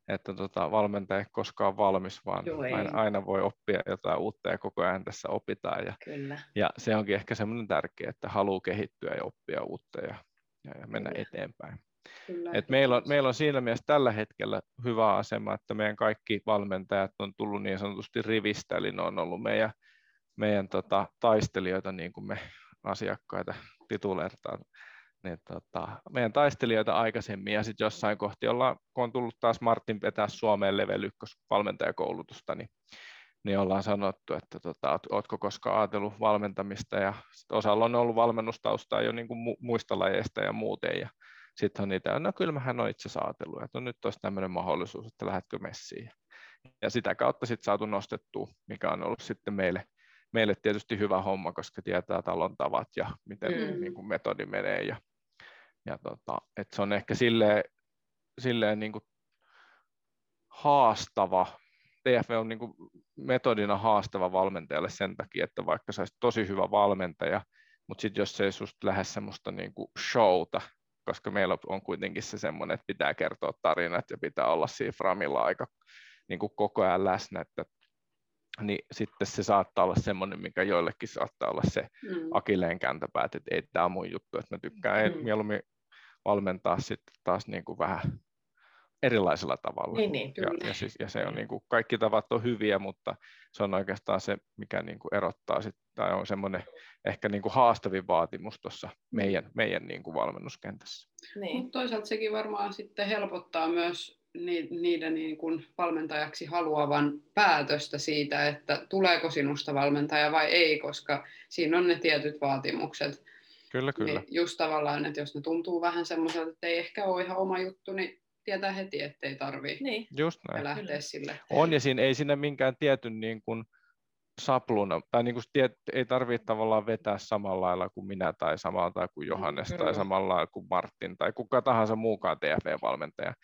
että tota, valmentaja ei koskaan valmis, vaan Joo, aina, aina voi oppia jotain uutta ja koko ajan tässä opitaan. Ja, Kyllä. ja se onkin ehkä semmoinen tärkeä, että haluaa kehittyä ja oppia uutta ja, ja, ja mennä Kyllä. eteenpäin. Kyllä, Et meillä, on, meillä on siinä mielessä tällä hetkellä hyvä asema, että meidän kaikki valmentajat on tullut niin sanotusti rivistä, eli ne on ollut meidän, meidän tota, taistelijoita, niin kuin me asiakkaita tituleertaan, niin tota, meidän taistelijoita aikaisemmin, ja sitten jossain kohti ollaan, kun on tullut taas Martin vetää Suomeen level 1 valmentajakoulutusta, niin, niin ollaan sanottu, että tota, oot- ootko koskaan ajatellut valmentamista, ja sit osalla on ollut valmennustaustaa jo niin kuin mu- muista lajeista ja muuten, ja sitten on niitä, no kyllä mähän on itse asiassa ajatellut, että no nyt olisi tämmöinen mahdollisuus, että lähdetkö messiin. Ja sitä kautta sitten saatu nostettua, mikä on ollut sitten meille, meille tietysti hyvä homma, koska tietää talon tavat ja miten Mm. niin kuin metodi menee. Ja, ja tota, et se on ehkä silleen, silleen niin kuin haastava, TFV on niin kuin metodina haastava valmentajalle sen takia, että vaikka sä olisit tosi hyvä valmentaja, mutta sitten jos se ei susta lähde semmoista niin kuin showta, koska meillä on kuitenkin se semmoinen, että pitää kertoa tarinat ja pitää olla siinä framilla aika niin kuin koko ajan läsnä, että niin sitten se saattaa olla semmoinen, mikä joillekin saattaa olla se Mm. akilleen kääntöpäät, että ei tämä on mun juttu, että mä tykkään mm. mieluummin valmentaa sitten taas niin kuin vähän erilaisella tavalla. Niin, niin. Kyllä. Ja, ja, siis, ja se on niin kuin, kaikki tavat on hyviä, mutta se on oikeastaan se, mikä niin kuin erottaa sit, tai on semmoinen ehkä niin kuin haastavin vaatimus tuossa meidän, meidän niin kuin valmennuskentässä. niin. Mutta toisaalta sekin varmaan sitten helpottaa myös ni- niiden niin kuin valmentajaksi haluavan päätöstä siitä, että tuleeko sinusta valmentaja vai ei, koska siinä on ne tietyt vaatimukset. Kyllä, kyllä. Niin just tavallaan, että jos ne tuntuu vähän semmoiselta, että ei ehkä ole ihan oma juttu, niin tietää heti, ettei tarvitse niin. Just näin. lähteä Kyllä. sille. On, ja siinä ei siinä minkään tietyn niin kuin sapluna, tai niin kuin tiet, ei tarvitse tavallaan vetää samalla lailla kuin minä, tai samalla tai kuin Johannes, Mm. tai samalla lailla kuin Martin, tai kuka tahansa muukaan TFV-valmentaja,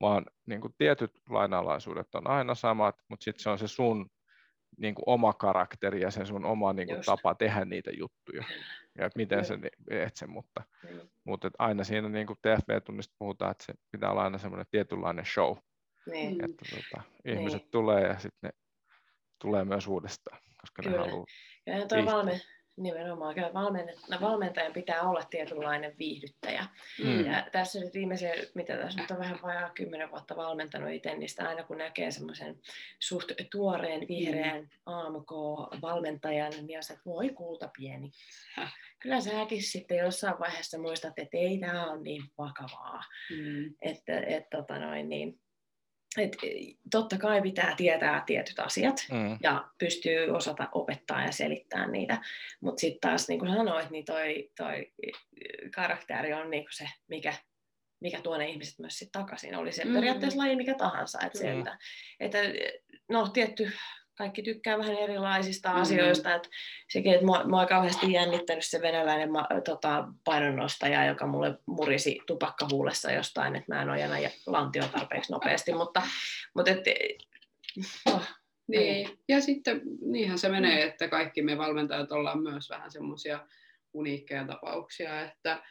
vaan niin kuin tietyt lainalaisuudet on aina samat, mutta sitten se on se sun niin kuin oma karakteri ja se sun oma niin kuin Just. tapa tehdä niitä juttuja, ja että miten sä teet sen, mutta, mutta et aina siinä niin kuin TFV-tunnista puhutaan, että se pitää olla aina semmoinen tietynlainen show, Niin. Että tota, ihmiset Niin. tulee ja sitten ne tulee myös uudestaan, koska Kyllä. ne haluaa. Ja toi Viihtyä. valme, nimenomaan, kyllä no, valmentajan pitää olla tietynlainen viihdyttäjä. Mm. Ja tässä nyt viimeisen, mitä tässä nyt on vähän vajaa kymmenen vuotta valmentanut itse, niin sitä aina kun näkee semmoisen suht tuoreen vihreän AMK-valmentajan, niin on se, että voi kulta pieni. Kyllä säkin sitten jossain vaiheessa muistat, että ei tämä ole niin vakavaa. Mm. Että, et, tota noin, niin, et, totta kai pitää tietää tietyt asiat, Mm. ja pystyy osata opettaa ja selittää niitä. Mutta sitten taas, niin kuin sanoit, niin toi, toi karakteri on niin kuin se, mikä, mikä tuo ne ihmiset myös sit takaisin. Oli se Mm. periaatteessa laji mikä tahansa. Et se, Mm. että, että, no tietty, kaikki tykkää vähän erilaisista Mm. mm. asioista. Et sekin, että mua, mua on kauheasti jännittänyt se venäläinen ma, tota, painonnostaja, joka mulle murisi tupakkahuulessa jostain, että mä en ja lantio tarpeeksi nopeasti. Mutta, mutta et, oh, Niin, ja sitten niinhän se menee, että kaikki me valmentajat ollaan myös vähän semmoisia uniikkeja tapauksia, että,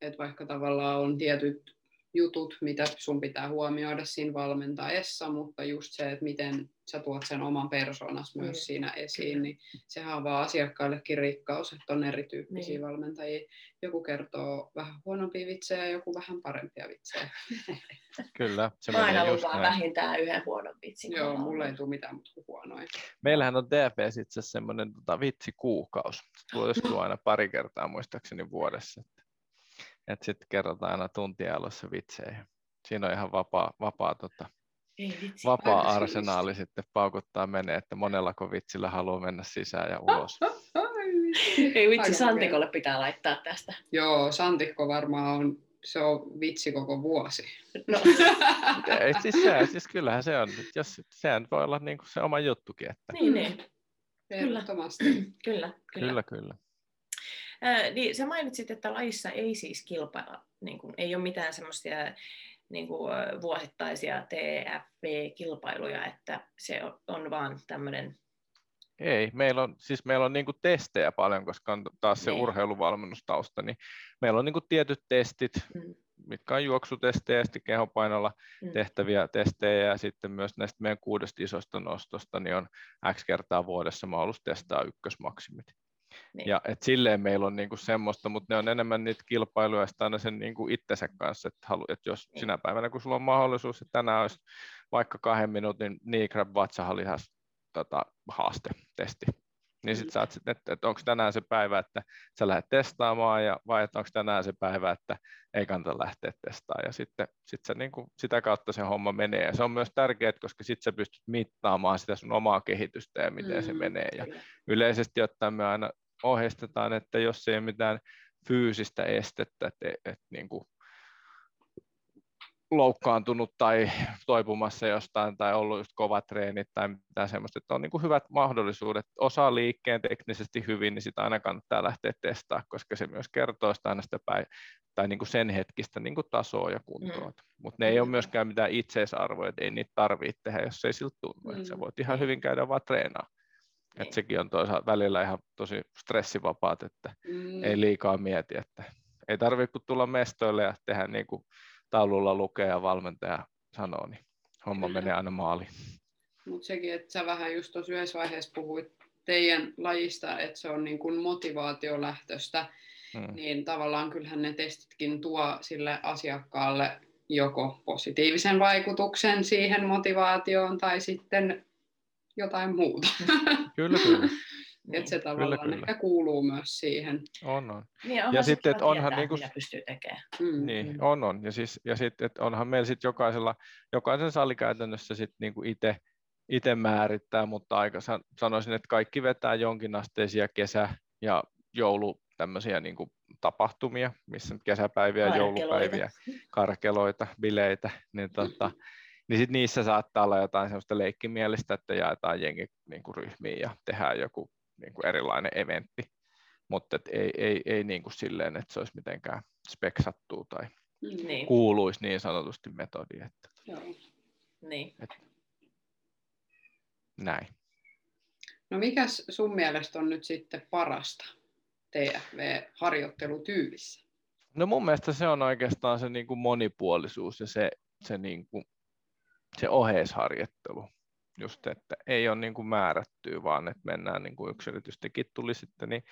että vaikka tavallaan on tietyt jutut, mitä sun pitää huomioida siinä valmentaessa, mutta just se, että miten sä tuot sen oman persoonas myös Mm. siinä esiin, niin sehän on vaan asiakkaillekin rikkaus, että on erityyppisiä Niin. valmentajia. Joku kertoo vähän huonompia vitsejä ja joku vähän parempia vitsejä. Kyllä, se Mä aina lupaan vähintään yhden huonon vitsin. Joo, mä mulle ei tule mitään muuta kuin huonoja. Meillähän on DFS itse asiassa semmoinen tota, vitsikuukausi. Se toistuu aina pari kertaa muistaakseni vuodessa. Että, että sitten kerrotaan aina tuntien alussa vitsejä. Siinä on ihan vapaa, vapaa, tota, Ei vitsi. vapaa aika arsenaali sitten paukuttaa menee, että monellako vitsillä haluaa mennä sisään ja ulos. Ei vitsi, Aika Santikolle pitää laittaa tästä. Joo, Santikko varmaan on, se on vitsi koko vuosi. No, Ei, siis, se, siis kyllähän se on, jos, sehän voi olla niin kuin se oma juttukin. Että, niin, niin. Ehdottomasti. Kyllä, kyllä. kyllä, kyllä. Ää, niin sä mainitsit, että lajissa ei siis kilpailla, niin kuin, ei ole mitään semmoisia niin kuin, vuosittaisia TFP-kilpailuja, että se on, vaan tämmöinen, Ei, meillä on, siis meillä on niinku testejä paljon, koska on taas se Niin. urheiluvalmennustausta, niin meillä on niinku tietyt testit, Mm. mitkä on juoksutestejä ja sitten kehopainolla Mm. tehtäviä testejä ja sitten myös näistä meidän kuudesta isosta nostosta niin on X kertaa vuodessa mahdollisuus testaa ykkösmaksimit. Niin. Ja et silleen meillä on niinku semmoista, mutta ne on enemmän niitä kilpailuja sitten aina sen niinku itsensä kanssa, että halu, et jos Niin. sinä päivänä, kun sulla on mahdollisuus, että tänään olisi vaikka kahden minuutin knee grab vatsahalihas tota, haaste, testi, niin sitten Mm. sä oot sit, että, että onko tänään se päivä, että sä lähdet testaamaan, ja, vai että onko tänään se päivä, että ei kannata lähteä testaamaan. Ja sitten sit se, niin kuin, sitä kautta se homma menee. Ja se on myös tärkeää, koska sitten sä pystyt mittaamaan sitä sun omaa kehitystä ja miten se Mm, menee. Ja Kyllä. yleisesti ottaen me aina ohjeistetaan, että jos ei ole mitään fyysistä estettä, että, että niin kuin loukkaantunut tai toipumassa jostain tai ollut just kovat treenit tai mitään semmoista, että on niin kuin hyvät mahdollisuudet, osaa liikkeen teknisesti hyvin, niin sitä aina kannattaa lähteä testaamaan, koska se myös kertoo sitä aina sitä päin, tai niin kuin sen hetkistä niin kuin tasoa ja kuntoa. Mm. Mutta ne ei ole myöskään mitään itseisarvoja, että ei niitä tarvitse tehdä, jos ei siltä tunnu. Mm. Että sä voit ihan hyvin käydä vaan treenaa. Niin. Et sekin on toisaalta välillä ihan tosi stressivapaat, että Mm. ei liikaa mieti, että ei tarvitse kun tulla mestoille ja tehdä niin kuin taululla lukea ja valmentaja sanoo, niin homma Kyllä. menee aina maaliin. Mutta sekin, että sä vähän just tuossa yhdessä vaiheessa puhuit teidän lajista, että se on niin kuin motivaatiolähtöistä, Mm. niin tavallaan kyllähän ne testitkin tuo sille asiakkaalle joko positiivisen vaikutuksen siihen motivaatioon tai sitten jotain muuta. Kyllä, kyllä. Niin. että se tavallaan kyllä. ehkä kuuluu myös siihen. On, on. Niin, onhan Ja sitten, että onhan tietää, niinku- mitä pystyy tekemään. Mm. Niin, Mm. on, on. Ja, siis, ja sitten, että onhan meillä sitten jokaisella, jokaisen sali käytännössä sitten niinku itse itse määrittää, mutta aika san- sanoisin, että kaikki vetää jonkinasteisia kesä- ja joulu tämmöisiä niin kuin tapahtumia, missä nyt kesäpäiviä, Karkeloita. joulupäiviä, karkeloita, bileitä, niin, tota, niin sit niissä saattaa olla jotain sellaista leikkimielistä, että jaetaan jengi niin kuin ryhmiin ja tehdään joku niin kuin erilainen eventti, mutta et ei, ei, ei niin kuin silleen, että se olisi mitenkään speksattua tai. Niin, kuuluisi niin sanotusti metodi, että Joo. niin. näin. No mikäs sun mielestä on nyt sitten parasta TFV-harjoittelutyylissä? No mun mielestä se on oikeastaan se niin kuin monipuolisuus ja se, se, niin kuin, se oheisharjoittelu. Just, että ei ole niin kuin määrättyä, vaan että mennään niin kuin yksilöitystikin tuli sitten, niin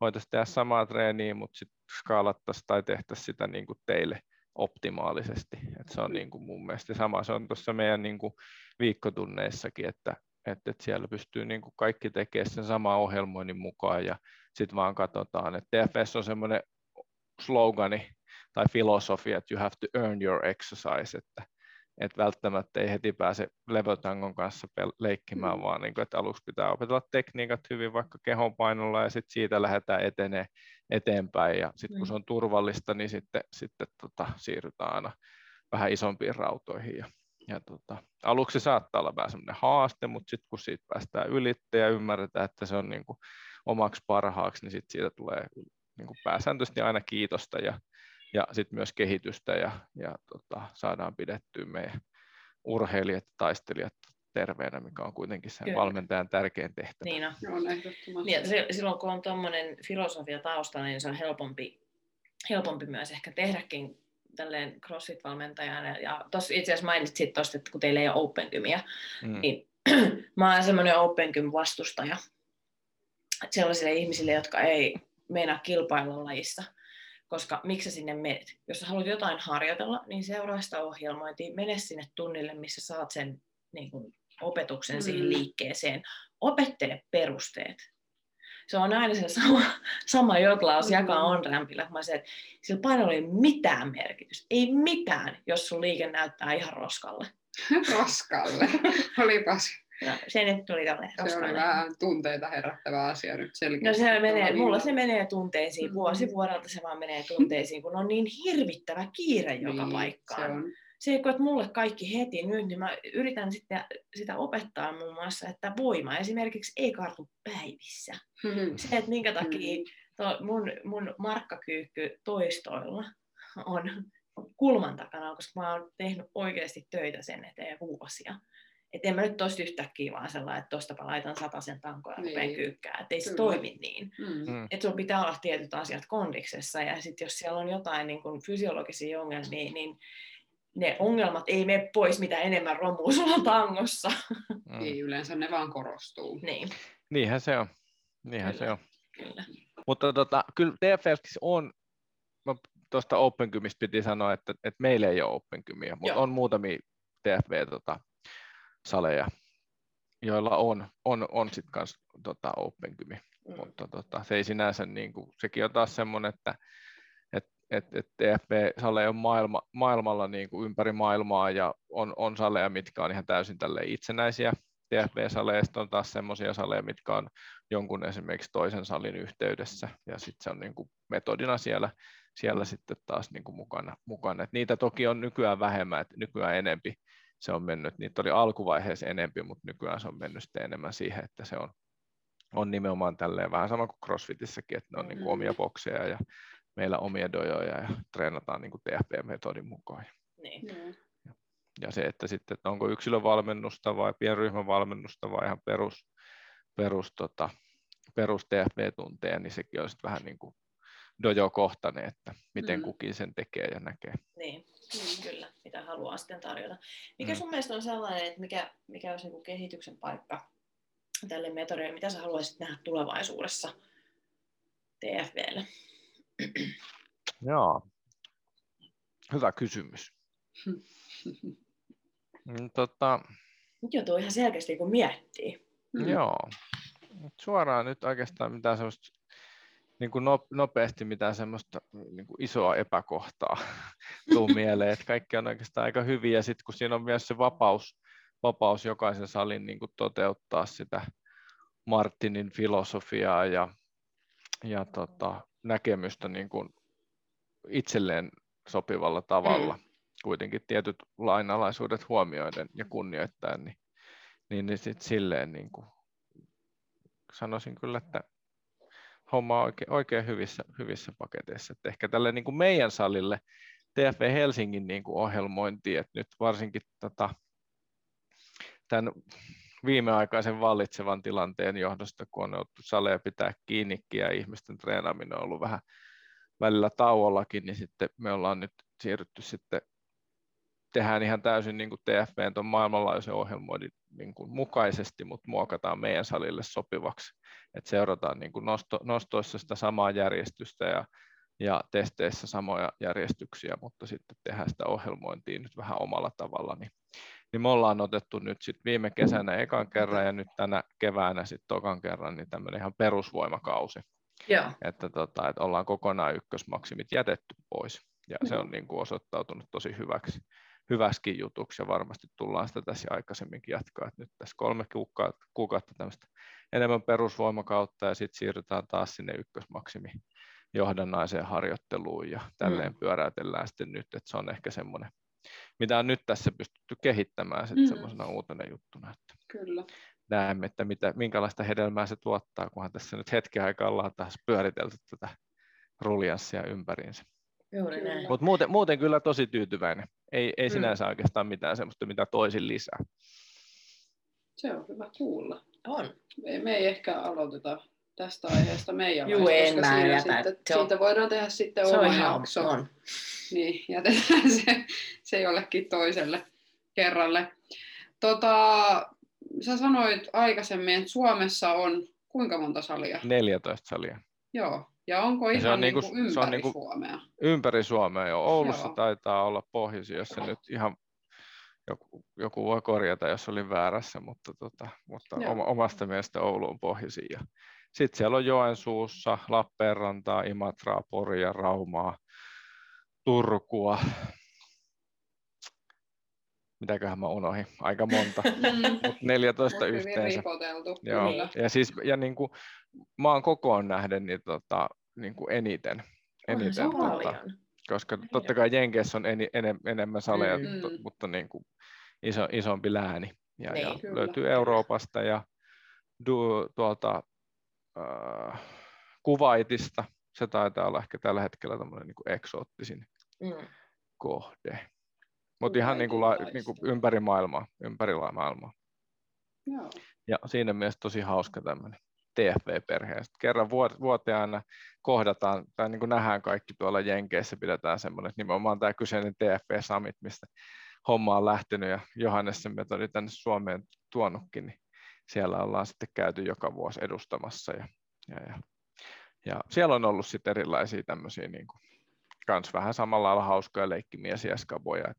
voitaisiin tehdä samaa treeniä, mutta sitten skaalattaisiin tai tehtäisiin sitä niin kuin teille optimaalisesti. Et se on niin kuin mun mielestä sama, se on tuossa meidän niin kuin viikkotunneissakin, että, että, että siellä pystyy niin kuin kaikki tekemään sen saman ohjelmoinnin mukaan ja sitten vaan katsotaan, että TFS on semmoinen slogani tai filosofia, että you have to earn your exercise, että, että välttämättä ei heti pääse levotangon kanssa leikkimään, Mm. vaan niin kuin, että aluksi pitää opetella tekniikat hyvin vaikka kehonpainolla ja sitten siitä lähdetään etenee eteenpäin ja sitten kun Mm. se on turvallista, niin sitten, sitten tota, siirrytään aina vähän isompiin rautoihin ja, ja tota, aluksi se saattaa olla vähän semmoinen haaste, mutta sitten kun siitä päästään ylitte ja ymmärretään, että se on niin kuin omaksi parhaaksi, niin sitten siitä tulee niin kuin pääsääntöisesti aina kiitosta ja, ja sitten myös kehitystä ja, ja tota, saadaan pidettyä meidän urheilijat ja taistelijat terveenä, mikä on kuitenkin sen Kyllä. valmentajan tärkein tehtävä. niin on. Niin, se- silloin kun on tuommoinen filosofia taustalla, niin se on helpompi, helpompi myös ehkä tehdäkin tälleen CrossFit-valmentajana. Ja tuossa itse asiassa mainitsit siitä tosta, että kun teillä ei ole Open Gymia, Mm. niin mä oon semmoinen Open Gym vastustaja. Sellaisille ihmisille, jotka ei meinaa kilpailla lajissa. Koska miksi sinne menet? Jos haluat jotain harjoitella, niin seuraa sitä ohjelmointia, mene sinne tunnille, missä saat sen niin kun, opetuksen siihen Mm. liikkeeseen. Opettele perusteet. Se on aina se sama, sama jotlaus, Mm. jakaa on rämpillä. Mä se, että sillä painolla ei mitään merkitystä. Ei mitään, jos sun liike näyttää ihan roskalle. Roskalle. Olipas. No, se nyt tuli tällainen Se oli roskalle. vähän tunteita herättävä asia nyt No selkeästi. se menee, mulla niin- se menee tunteisiin, Mm. vuosi vuodelta se vaan menee tunteisiin, kun on niin hirvittävä kiire joka niin, paikkaan. Se on. Se ei mulle kaikki heti nyt, niin mä yritän sitten sitä opettaa muun muassa, että voima esimerkiksi ei kartu päivissä. Se, että minkä takia to, mun, mun markkakyykky toistoilla on kulman takana, koska mä oon tehnyt oikeasti töitä sen eteen vuosia. Et en mä nyt tosta yhtäkkiä vaan sellainen, että tostapa laitan sen tankoja ja Niin. kyykkää. Että ei se Kyllä. toimi niin. Mm. Mm. Että sulla pitää olla tietyt asiat kondiksessa ja sitten jos siellä on jotain niin kun fysiologisia ongelmia, niin ne ongelmat ei mene pois, mitä enemmän romua sulla on tangossa. Mm. Niin, yleensä ne vaan korostuu. niin, Niinhän se on. Niinhän Kyllä. se on. kyllä. Mutta tota, kyllä TFLkissä on, tuosta Open Gymistä piti sanoa, että, että meillä ei ole Open Gymia, mutta Joo. on muutamia TFV-saleja, joilla on, on, on sitten kanssa tota, Open Gymi. Mm. mutta tota, se ei sinänsä, niin kuin, sekin on taas semmoinen, että et, et, et TFV-saleja on maailma, maailmalla niin kuin ympäri maailmaa ja on, on saleja, mitkä on ihan täysin tälle itsenäisiä. TFV-saleja sitten on taas semmoisia saleja, mitkä on jonkun esimerkiksi toisen salin yhteydessä ja sitten se on niin kuin metodina siellä, siellä sitten taas niin kuin mukana. mukana. Et niitä toki on nykyään vähemmän, että nykyään enempi se on mennyt, niitä oli alkuvaiheessa enempi, mutta nykyään se on mennyt sitten enemmän siihen, että se on, on nimenomaan tälleen vähän sama kuin CrossFitissäkin, että ne on niin kuin omia bokseja ja meillä omia dojoja ja treenataan niin kuin TFP-metodin mukaan. Niin. Ja se, että sitten, että onko yksilövalmennusta vai pienryhmävalmennusta vai ihan perus, perus, tota, perus TFV-tunteja, niin sekin on sitten vähän niin kuin dojo-kohtainen, että miten Mm. kukin sen tekee ja näkee. Niin, Mm. kyllä, mitä haluaa sitten tarjota. Mikä Mm. sun mielestä on sellainen, että mikä, mikä olisi niin kehityksen paikka tälle metodille? Mitä sä haluaisit nähdä tulevaisuudessa TFVlle? Joo. Hyvä kysymys. Mm, Tota, Nyt joutuu ihan selkeästi kun miettii. Mm. Joo. Suoraan nyt oikeastaan mitään semmoista niin kuin no- nopeasti mitään semmoista niin kuin isoa epäkohtaa tuu mieleen, että kaikki on oikeastaan aika hyviä, sitten kun siinä on myös se vapaus, vapaus jokaisen salin niin kuin toteuttaa sitä Martinin filosofiaa ja, ja tota, näkemystä niin kuin itselleen sopivalla tavalla, mm. kuitenkin tietyt lainalaisuudet huomioiden ja kunnioittaen, niin, niin, niin sit silleen niin kuin sanoisin kyllä, että homma oikein, oikein hyvissä, hyvissä paketeissa. Että ehkä tälle niin kuin meidän salille TFV Helsingin niin kuin ohjelmointi, että nyt varsinkin tota, tämän viimeaikaisen vallitsevan tilanteen johdosta, kun on joutu saleja pitää kiinni ja ihmisten treenaaminen on ollut vähän välillä tauollakin, niin sitten me ollaan nyt siirrytty sitten tehdään ihan täysin niin kuin TFVn tuon maailmanlaajuisen ohjelmoinnin niin kuin mukaisesti, mutta muokataan meidän salille sopivaksi. Et seurataan niin kuin nosto, nostoissa sitä samaa järjestystä ja, ja testeissä samoja järjestyksiä, mutta sitten tehdään sitä ohjelmointia nyt vähän omalla tavalla. Niin, niin me ollaan otettu nyt sitten viime kesänä ekan kerran ja nyt tänä keväänä sitten tokan kerran niin tämmöinen ihan perusvoimakausi, Joo. että, tota, että ollaan kokonaan ykkösmaksimit jätetty pois. Ja se on niin kuin osoittautunut tosi hyväksi, hyväskin jutuksi ja varmasti tullaan sitä tässä aikaisemminkin jatkaa. Että nyt tässä kolme kuukautta, kuukautta tämmöistä enemmän perusvoimakautta ja sitten siirrytään taas sinne ykkösmaksimi johdannaiseen harjoitteluun ja tälleen mm. pyöräytellään sitten nyt, että se on ehkä semmoinen, mitä on nyt tässä pystytty kehittämään sitten mm. semmoisena uutena juttuna, että Kyllä. näemme, että mitä, minkälaista hedelmää se tuottaa, kunhan tässä nyt hetken aikaa ollaan taas pyöritelty tätä ruljanssia ympäriinsä. Juuri näin. Mutta muuten, muuten kyllä tosi tyytyväinen. Ei, ei Mm. sinänsä oikeastaan mitään semmoista, mitä toisin lisää. Se on hyvä kuulla. On. Me, me ei ehkä aloiteta tästä aiheesta meidän Juu, en koska mä siinä jätä. sitten, Se on- siitä voidaan tehdä sitten Se on oma ihan jakso. on. Niin, jätetään se, se jollekin toiselle kerralle. Tota, sä sanoit aikaisemmin, että Suomessa on kuinka monta salia? 14 salia. Joo. Ja onko Ja ihan se on niinku niinku- ympäri se on niinku- Suomea? Ympäri Suomea jo. Oulussa Joo. taitaa olla Pohjoisjoessa nyt ihan, joku, joku voi korjata, jos olin väärässä, mutta, tota, mutta Joo. omasta mielestä Oulu on pohjoisin. Ja sitten siellä on Joensuussa, Lappeenrantaa, Imatraa, Poria, Raumaa, Turkua. Mitäköhän mä unohdin? Aika monta. Mm. Mut 14 Mut yhteensä. Joo. kyllä. Ja siis ja niin kuin, maan kokoon nähden niin, tota, niin kuin eniten. Eniten tota, paljon. koska totta kai Jenkeissä on eni, enem, enemmän saleja, Mm. to, mutta niin kuin iso, isompi lääni. Ja, Niin, ja kyllä, löytyy. Euroopasta ja du, tuolta äh, Kuwaitista. Se taitaa olla ehkä tällä hetkellä tämmöinen niin kuin eksoottisin Mm. kohde. Mutta ihan niin kuin, la, niin kuin ympäri maailmaa. Ympäri maailmaa. Joo. Ja siinä mielessä tosi hauska tämmöinen TFV-perhe. Kerran vuoteen aina kohdataan, tai niin kuin nähdään kaikki tuolla Jenkeissä, pidetään semmoinen, että nimenomaan tämä kyseinen TFV Summit, mistä homma on lähtenyt ja Johannessen metodi tänne Suomeen tuonutkin, niin siellä ollaan sitten käyty joka vuosi edustamassa ja, ja, ja, ja siellä on ollut sitten erilaisia tämmöisiä niin kuin, kans vähän samalla lailla hauskoja leikkimiesiä ja skaboja, et,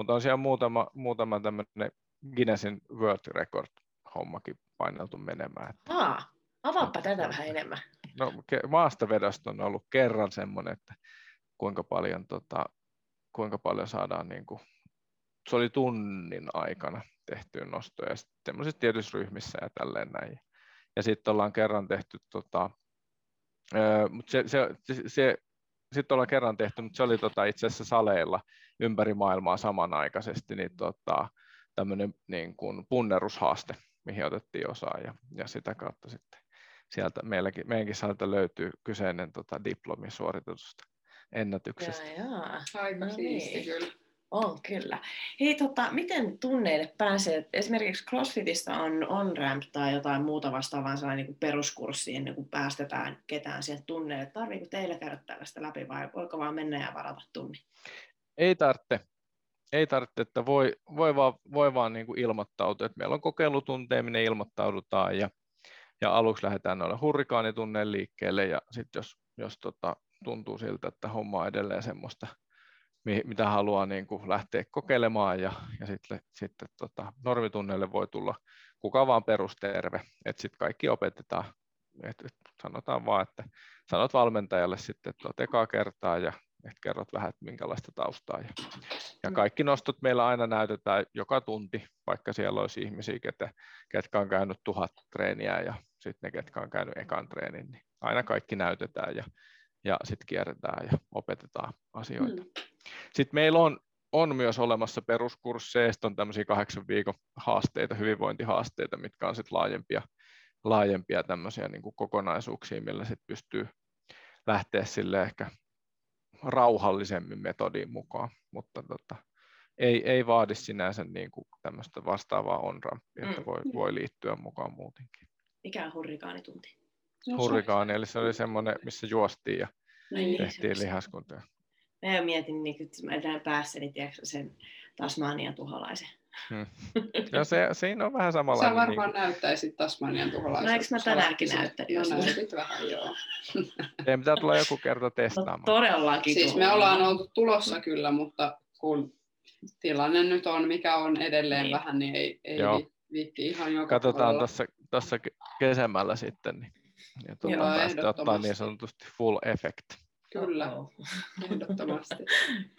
mutta on siellä muutama, muutama tämmöinen Guinnessin World Record hommakin paineltu menemään. Aa, avaappa tätä vähän enemmän. No maastavedosta on ollut kerran semmoinen, että kuinka paljon, tota, kuinka paljon saadaan niin kuin, se oli tunnin aikana tehtyä nostoja semmoisissa tietyissä ryhmissä ja tälleen näin. Ja sitten ollaan kerran tehty, tota, mutta se, se, se, se sitten ollaan kerran tehty, mutta se oli tota, itse asiassa saleilla ympäri maailmaa samanaikaisesti, niin tota, tämmöinen niin kuin punnerushaaste, mihin otettiin osaa ja, ja sitä kautta sitten sieltä meilläkin, meidänkin sieltä löytyy kyseinen tota, diplomi suoritetusta ennätyksestä. Jaa, jaa. Aika No siisti niin. kyllä. On kyllä. Hei, tota, miten tunneille pääsee? Esimerkiksi CrossFitista on on-ramp tai jotain muuta vastaavaa sellainen niin kuin peruskurssi ennen kuin päästetään ketään sieltä tunneille. Tarviiko teillä käydä tällaista läpi vai voiko vaan mennä ja varata tunnin? Ei tarvitse, ei tarvitse, että voi, voi vaan, voi vaan niin kuin ilmoittautua, että meillä on kokeilutunteja, minne ilmoittaudutaan ja, ja aluksi lähdetään noille hurrikaanitunneen liikkeelle ja sitten jos, jos tota, tuntuu siltä, että homma on edelleen semmoista, mi- mitä haluaa niin kuin lähteä kokeilemaan ja, ja sitten, sitten tota, normitunneille voi tulla kuka vaan perusterve, että sitten kaikki opetetaan, et, et sanotaan vaan, että sanot valmentajalle sitten, että kertaa ja että kerrot vähän, että minkälaista taustaa. Ja, ja Mm. kaikki nostot meillä aina näytetään joka tunti, vaikka siellä olisi ihmisiä, ketä, ketkä on käynyt tuhat treeniä ja sitten ne, ketkä on käynyt ekan treenin, niin aina kaikki näytetään ja, ja sitten kierretään ja opetetaan asioita. Mm. Sitten meillä on, on myös olemassa peruskursseja, on tämmöisiä kahdeksan viikon haasteita, hyvinvointihaasteita, mitkä on sitten laajempia, laajempia tämmöisiä niin kuin kokonaisuuksia, millä sitten pystyy lähteä sille ehkä rauhallisemmin metodiin mukaan, mutta tota, ei, ei vaadi sinänsä niin kuin tämmöistä vastaavaa on-rampia, että Mm. voi, voi liittyä mukaan muutenkin. Mikä on hurrikaanitunti? No, Hurrikaani, eli se oli semmoinen, missä juostiin ja Niin, tehtiin se- lihaskuntoja. Mä mietin, niin, että mä päässäni tiedätkö, sen Tasmanian tuholaisen. Ja se, siinä on vähän Sä samanlainen. varmaan niin näyttäisit Tasmanian tuholaisen. No, eikö mä sä tänäänkin näyttänyt, No jos- näytit vähän, joo. teidän pitää tulla joku kerta No, testaamaan. todellakin. Siis me ollaan oltu tulossa kyllä, mutta kun tilanne nyt on, mikä on edelleen Niin. vähän, niin ei, ei Joo. vi- viitti ihan joka Katsotaan tuossa, tuossa kesämällä sitten, niin ja tuota, Joo, päästä ottaa niin sanotusti full effect. Kyllä, ehdottomasti.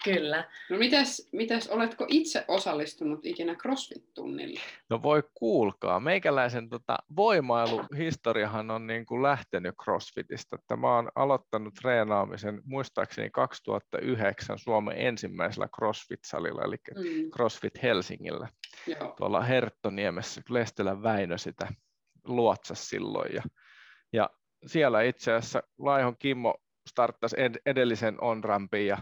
Kyllä. No mites, mites, oletko itse osallistunut ikinä CrossFit-tunnille? No voi kuulkaa, meikäläisen tota, voimailuhistoriahan on niin kuin lähtenyt CrossFitista. Että mä oon aloittanut treenaamisen muistaakseni 2009 Suomen ensimmäisellä CrossFit-salilla, eli Mm, CrossFit Helsingillä. joo. tuolla Herttoniemessä, Lestelän Väinö sitä luotsasi silloin. Ja, ja siellä itse asiassa Laihon Kimmo starttasi ed- edellisen on-rampin ja,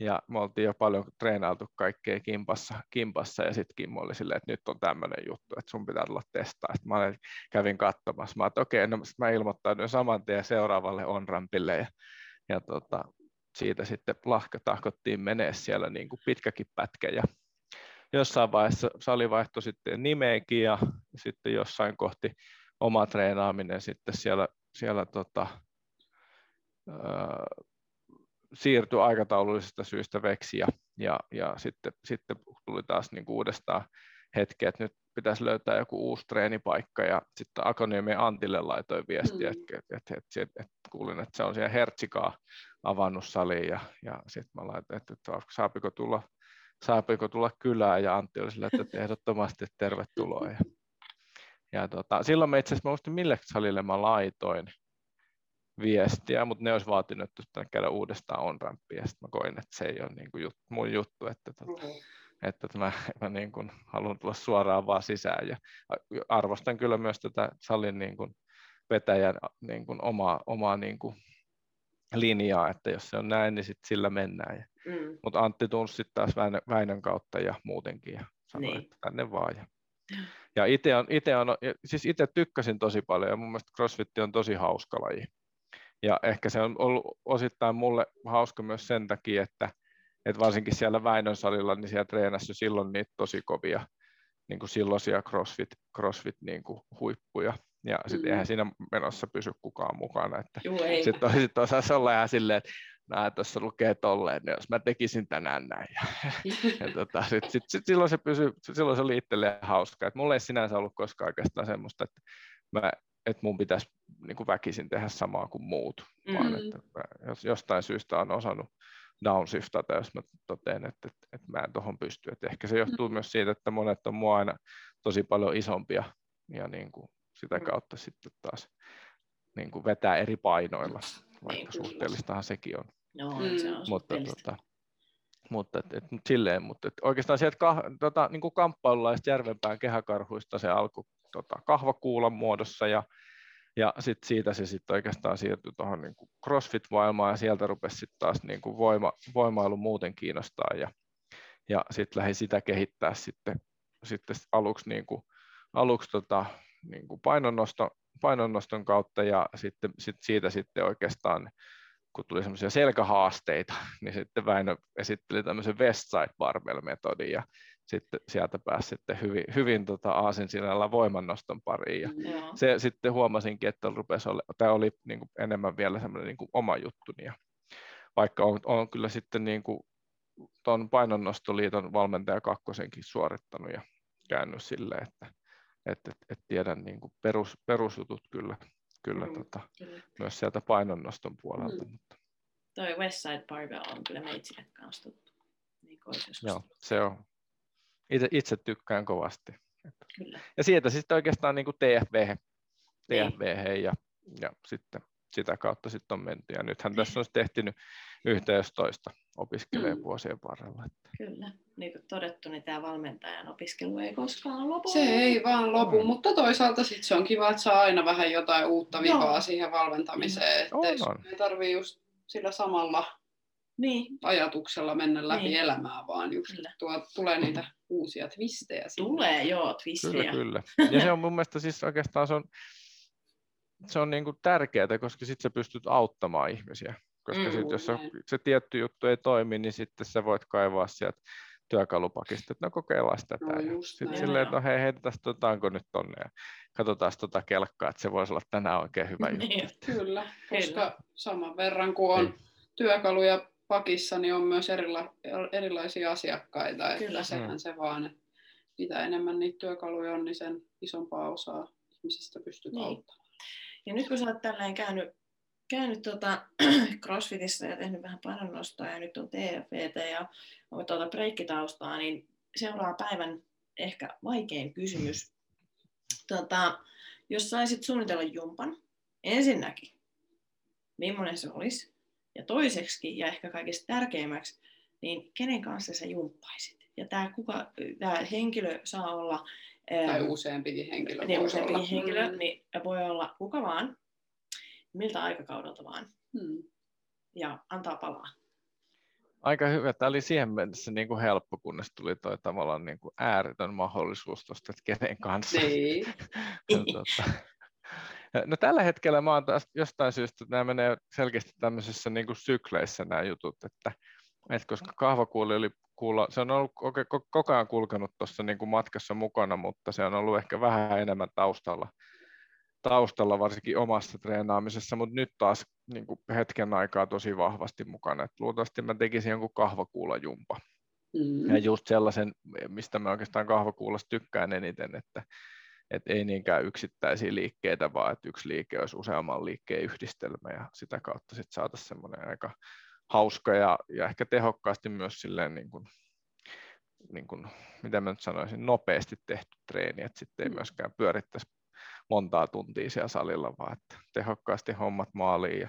ja me oltiin jo paljon treenailtu kaikkea kimpassa, kimpassa ja sitten Kimmo oli silleen, että nyt on tämmöinen juttu, että sun pitää tulla testaa. Sitten mä olin- kävin katsomassa, mä että okei, no sit mä ilmoittauduin saman tien seuraavalle on-rampille ja, ja tota, siitä sitten lahka tahkottiin menee siellä niin kuin pitkäkin pätkä ja jossain vaiheessa sali vaihtoi sitten nimeäkin ja sitten jossain kohti oma treenaaminen sitten siellä, siellä tota, siirtyi aikataulullisista syistä veksi ja, ja, ja sitten, sitten tuli taas niin uudestaan hetki, että nyt pitäisi löytää joku uusi treenipaikka ja sitten Akoniemen Antille laitoin viestiä, Mm. että, että, että, että, että kuulin, että se on siellä Hertsikaa avannut saliin ja, ja sitten mä laitoin, että, että saapiko tulla saapiko tulla kylään, ja Antti oli sillä, että ehdottomasti tervetuloa. Ja, ja tota, silloin mä itse asiassa, mä muistin mille salille mä laitoin viestiä, mutta ne olisi vaatinut, että käydä uudestaan on rampia, ja sitten mä koin, että se ei ole niin kuin jut, mun juttu, että, tota, että, että mä, mä niin kuin haluan tulla suoraan vaan sisään, ja arvostan kyllä myös tätä salin niin kuin vetäjän niin kuin omaa, omaa niin kuin linjaa, että jos se on näin, niin sit sillä mennään. Ja, Mm. mutta Antti tunsi sitten taas Väinö, Väinön kautta ja muutenkin ja sanoi, Niin. niin. että tänne vaan. Ja, Ja itse on, ite on, siis itse tykkäsin tosi paljon ja mun mielestä CrossFit on tosi hauska laji. Ja ehkä se on ollut osittain mulle hauska myös sen takia, että, että varsinkin siellä Väinön salilla, niin siellä treenasi jo silloin niitä tosi kovia niin kuin silloisia CrossFit, CrossFit niin kuin huippuja. Ja sitten mm. eihän siinä menossa pysy kukaan mukana. Että sitten sit osaisi olla ihan silleen, että näin tuossa lukee tolleen, niin jos mä tekisin tänään näin. Ja, ja tota, sit, sit, sit, silloin, se pysyy, silloin se oli itselleen hauska. Et mulla ei sinänsä ollut koskaan oikeastaan semmoista, että, mä, että mun pitäisi niin kuin väkisin tehdä samaa kuin muut, mm. vaan että jos jostain syystä on osannut downshiftata, jos mä totean, että, että, että mä en tuohon pysty. Et ehkä se johtuu mm. myös siitä, että monet on mua aina tosi paljon isompia ja niin kuin sitä mm. kautta sitten taas niin kuin vetää eri painoilla, vaikka niin, suhteellistahan sekin on. No, mm. se on mutta, tota, mutta et, et, silleen, mutta et oikeastaan sieltä kah, tota, niin kuin kamppailulaista Järvenpään kehäkarhuista se alkoi tota, kahvakuulan muodossa ja, ja sit siitä se sitten oikeastaan siirtyi tuohon niin CrossFit-maailmaan ja sieltä rupesi sitten taas niin kuin voima, voimailu muuten kiinnostaa ja, ja sitten lähdin sitä kehittää sitten, sitten aluksi, niin kuin, aluksi tota, niin kuin painonnosto, painonnoston kautta ja sitten sit siitä sitten oikeastaan kun tuli semmoisia selkähaasteita, niin sitten Väinö esitteli tämmöisen Westside Barbell-metodin ja sitten sieltä pääsi sitten hyvin, hyvin tota aasinsilalla voimannoston pariin. Ja mm. se sitten huomasinkin, että rupesi olla, tämä oli niin kuin enemmän vielä semmoinen niin kuin oma juttuni. Ja vaikka on, on kyllä sitten niin kuin tuon painonnostoliiton valmentaja kakkosenkin suorittanut ja käynyt silleen, että, että, että, että tiedän niin kuin perus, perusjutut kyllä kyllä, mm, tota, kyllä. myös sieltä painonnoston puolelta. Mm. Mutta. Toi Westside Barbell on kyllä meitsille kanssa tuttu. Niin Joo, se on. Itse, itse tykkään kovasti. Kyllä. Ja sieltä sitten oikeastaan niin kuin TFV, TFV niin. ja, ja sitten sitä kautta sitten on menty. Ja nythän tässä on tehty yhteistoista opiskelee mm. vuosien varrella. Että. Kyllä, niin kuin todettu, niin tämä valmentajan opiskelu ei koskaan lopu. Se ei vaan lopu, mm. mutta toisaalta sit se on kiva, että saa aina vähän jotain uutta vivaa no. siihen valmentamiseen. Että on, on. ei tarvii just sillä samalla niin. ajatuksella mennä läpi niin. elämää, vaan just tuo, tulee niitä uusia twistejä. Sinne. Tulee, joo, twistejä. Kyllä, kyllä. Ja se on mun mielestä siis oikeastaan se on, se on niin kuin tärkeää, koska sitten sä pystyt auttamaan ihmisiä koska mm, sit, jos se, se tietty juttu ei toimi, niin sitten sä voit kaivaa sieltä työkalupakista, että no kokeillaan tätä. No, sitten silleen, että no hei, heitetään otaanko nyt tonne ja katsotaan tota kelkkaa, että se voisi olla tänään oikein hyvä juttu. Niin, kyllä, koska saman verran kuin on niin. työkaluja pakissa, niin on myös erila- erilaisia asiakkaita. Että Kyllä. Sehän mm. se vaan, että mitä enemmän niitä työkaluja on, niin sen isompaa osaa ihmisistä pystyt niin. auttamaan. Ja nyt kun sä oot tällainen käynyt käynyt tuota CrossFitissa ja tehnyt vähän painonnostoa ja nyt on TFVT ja on tuota breikkitaustaa, niin seuraa päivän ehkä vaikein kysymys. Tota, jos saisit suunnitella jumpan, ensinnäkin, millainen se olisi? Ja toiseksi, ja ehkä kaikista tärkeimmäksi, niin kenen kanssa sä jumppaisit? Ja tämä, kuka, tämä henkilö saa olla... Tai useampikin henkilö. Niin, useampikin henkilö, mm. niin voi olla kuka vaan, miltä aikakaudelta vaan. Hmm. Ja antaa palaa. Aika hyvä. Tämä oli siihen mennessä niin kuin helppo, kunnes tuli toi tavallaan niin kuin ääretön mahdollisuus tuosta, että kenen kanssa. Niin. tuota, no tällä hetkellä mä oon taas jostain syystä, että nämä menee selkeästi tämmöisissä niin kuin sykleissä nämä jutut, että, että koska kahvakuuli oli kuulla, se on ollut koko ajan kulkenut tuossa niin kuin matkassa mukana, mutta se on ollut ehkä vähän enemmän taustalla taustalla varsinkin omassa treenaamisessa, mutta nyt taas niin kuin hetken aikaa tosi vahvasti mukana. Et luultavasti mä tekisin jonkun kahvakuulajumpa. Mm. Ja just sellaisen, mistä mä oikeastaan kahvakuulasta tykkään eniten, että et ei niinkään yksittäisiä liikkeitä, vaan että yksi liike olisi useamman liikkeen yhdistelmä ja sitä kautta sitten saataisiin semmoinen aika hauska ja, ja ehkä tehokkaasti myös silleen niin kuin, niin kuin, mitä mä nyt sanoisin, nopeasti tehty treeni, että sitten ei mm. myöskään pyörittäisi montaa tuntia siellä salilla, vaan että tehokkaasti hommat maaliin ja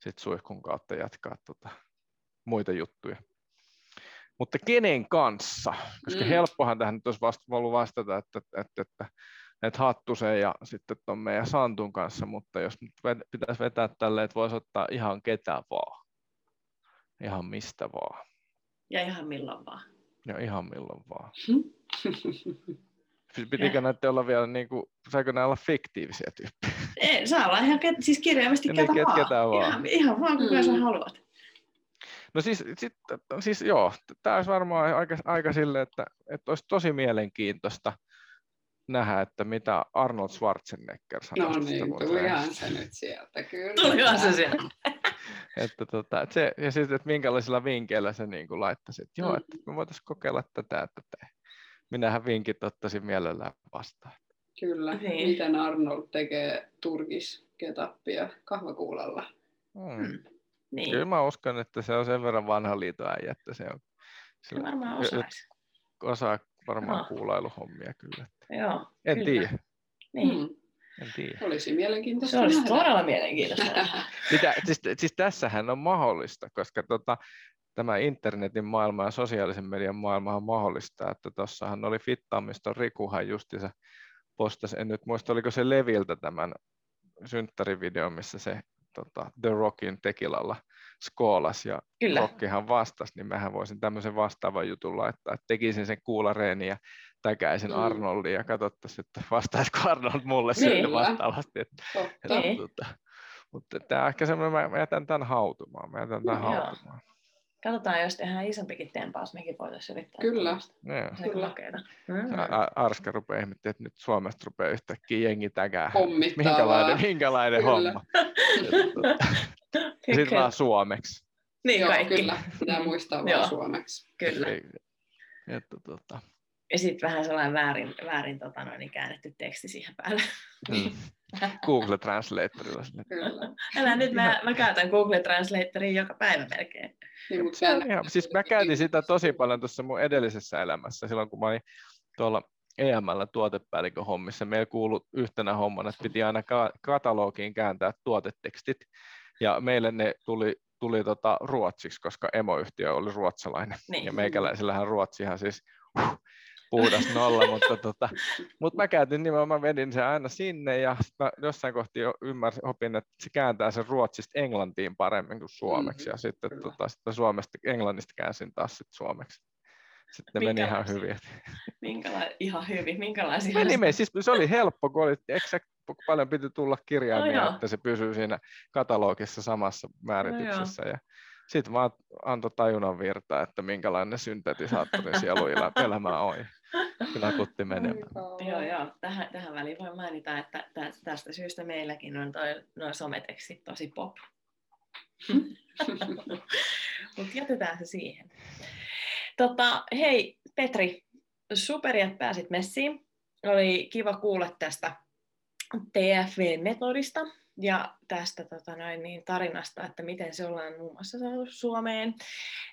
sitten suihkun kautta jatkaa tota muita juttuja. Mutta kenen kanssa? Koska mm. helppohan tähän nyt olisi vasta, ollut vastata, että, että, että, että, että Hattusen ja sitten tuon meidän Santun kanssa, mutta jos nyt pitäisi vetää tälle, että voisi ottaa ihan ketä vaan. Ihan mistä vaan. Ja ihan milloin vaan. Ja ihan milloin vaan. Pitikö näitä olla vielä, niin kuin, saiko nämä olla fiktiivisiä tyyppejä? Ei, saa olla ihan, ket, siis kirjaimesti Ja ketä niin, vaan. ketä vaan. Ihan, ihan vaan kuka Mm. sä haluat. No siis, sit, siis joo, tämä olisi varmaan aika, aika sille, että, että olisi tosi mielenkiintoista nähdä, että mitä Arnold Schwarzenegger sanoo. No tästä niin, tulihan se nyt sieltä, kyllä. Tulihan se sieltä. että, tota, että se, ja sitten, että minkälaisilla vinkeillä se niin kuin laittaisi, että joo, Mm. että me voitaisiin kokeilla tätä ja tätä. Minähän vinkit ottaisin mielellään vastaan. Kyllä, Niin. miten Arnold tekee turkisketappia kahvakuulalla. Hmm. Niin, Kyllä mä uskon, että se on sen verran vanha liiton äijä, että se on, se sillä varmaan osaisi. osaa varmaan Joo. kuulailuhommia kyllä. Joo, En kyllä. tiedä, Niin. Hmm. en tiedä. Olisi mielenkiintoista Se olisi todella mielenkiintoista. Mitä, siis, siis tässähän on mahdollista, koska tota, tämä internetin maailma ja sosiaalisen median maailma on mahdollista, että tuossahan oli fittaamiston Rikuhan justiinsa postasi, en nyt muista oliko se Leviltä tämän synttärivideo, missä se tota, The Rockin tekilalla skoolas ja Kyllä. Rockihan vastasi, niin mähän voisin tämmöisen vastaavan jutun laittaa, että tekisin sen kuulareeni ja täkäisin Mm. Arnoldin ja katsottaisiin, että vastaisiko Arnold mulle Niin. vastaavasti. Että, että, Niin. tota, mutta tämä on ehkä semmoinen, mä, mä jätän tämän hautumaan, mä jätän tämän Joo. hautumaan. Katsotaan, jos tehdään isompikin tempaus, mekin voitaisiin yrittää. Kyllä. Se on Kyllä. Mm. Arska rupeaa ihmettelemään, että nyt Suomesta rupeaa yhtäkkiä jengi täkää. Minkälainen, minkälainen Kyllä. homma. Ja sitten vaan suomeksi. Niin Joo, kaikki. kyllä. Pitää muistaa Joo. vaan suomeksi. Kyllä. Ei- Että, tota, Ja sitten vähän sellainen väärin, väärin tota noin, niin käännetty teksti siihen päälle. mm. Google Translatorilla sinne. Kyllä. Älä nyt, mä, mä käytän Google Translatoria joka päivä melkein. Niin, mutta Se on ihan, siis mä käytin sitä tosi paljon tuossa mun edellisessä elämässä, silloin kun mä olin tuolla EML tuotepäällikön hommissa. Meillä kuului yhtenä hommana, että piti aina ka- katalogiin kääntää tuotetekstit, ja meille ne tuli, tuli tota ruotsiksi, koska emoyhtiö oli ruotsalainen, Niin. ja meikäläisillähän ruotsihan siis huh, puhdas nolla, mutta, tota, mutta mä käytin nimenomaan, mä vedin sen aina sinne, ja mä jossain kohti jo ymmärsin, opin, että se kääntää sen ruotsista englantiin paremmin kuin suomeksi, Mhm, ja sitten kyllä. tota, sitten suomesta, englannista käänsin taas sit suomeksi. Sitten meni ihan hyvin. Minkäla- ihan hyvin. Minkälaisia? Meni, meni. Siis se oli helppo, kun oli exact, paljon piti tulla kirjaimia, No että se pysyy siinä katalogissa samassa määrityksessä. Ja sitten vaan antoi tajunnan virtaa, että minkälainen syntetisaattorin sielu elä- elämä on. Kyllä kutti menemään. Joo, joo. Tähän, tähän väliin voi mainita, että tä- tästä syystä meilläkin on toi, noin sometekstit tosi pop. Mutta jätetään se siihen. Tota, hei Petri, superi, että pääsit messiin. Oli kiva kuulla tästä TFV-metodista ja tästä tota noin, niin, tarinasta, että miten se ollaan muun muassa saatu Suomeen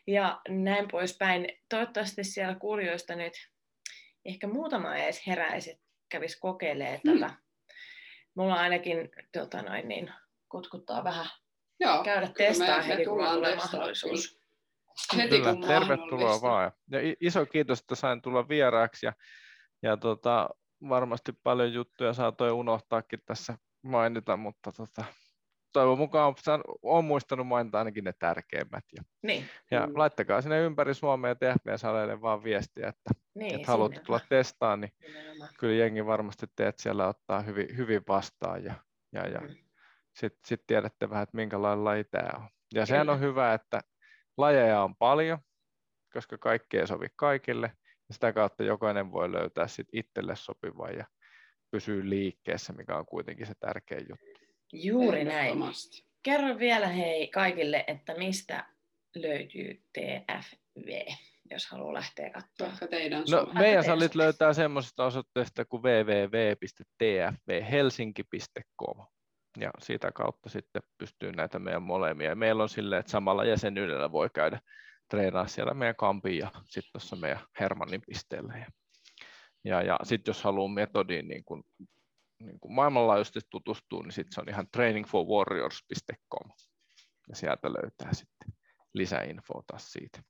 ja näin poispäin. Toivottavasti siellä kuulijoista nyt ehkä muutama edes heräisi, kävisi kokeilemaan Hmm. tätä. Mulla ainakin tota noin, niin, kutkuttaa vähän Joo, käydä testaa heti, kun tulee mahdollisuus. Kyllä. Heti Kyllä, kun tervetuloa vaan. Ja iso kiitos, että sain tulla vieraaksi ja, ja tota, varmasti paljon juttuja saatoin unohtaakin tässä mainita, mutta tota, toivon mukaan olen muistanut mainita ainakin ne tärkeimmät. Ja, Niin, ja Mm. laittakaa sinne ympäri Suomea TFB-saleille vaan viestiä, että, niin että haluatte sinne tulla testaan, niin Nimenomaan. kyllä jengi varmasti teet siellä ottaa hyvin, hyvin vastaan ja, ja, ja Mm. sitten sit tiedätte vähän, että minkälainen laji tämä on. Ja sehän on hyvä, että lajeja on paljon, koska kaikki ei sovi kaikille, ja sitä kautta jokainen voi löytää sit itselle sopivan ja pysyy liikkeessä, mikä on kuitenkin se tärkein juttu. Juuri näin. Kerro vielä hei kaikille, että mistä löytyy TFV, jos haluaa lähteä katsomaan. Vaikka teidän No, meidän teidän salit löytää semmoisesta osoitteesta kuin www.tfvhelsinki.com ja siitä kautta sitten pystyy näitä meidän molemmia. Meillä on silleen, että samalla jäsenyydellä voi käydä treenaa siellä meidän kampin ja sitten tuossa meidän Hermannin pisteellä. Ja, ja, ja sitten jos haluaa metodiin niin kuin, niin kuin maailmanlaajuisesti tutustua, niin sitten se on ihan trainingforwarriors.com ja sieltä löytää sitten lisäinfoa taas siitä.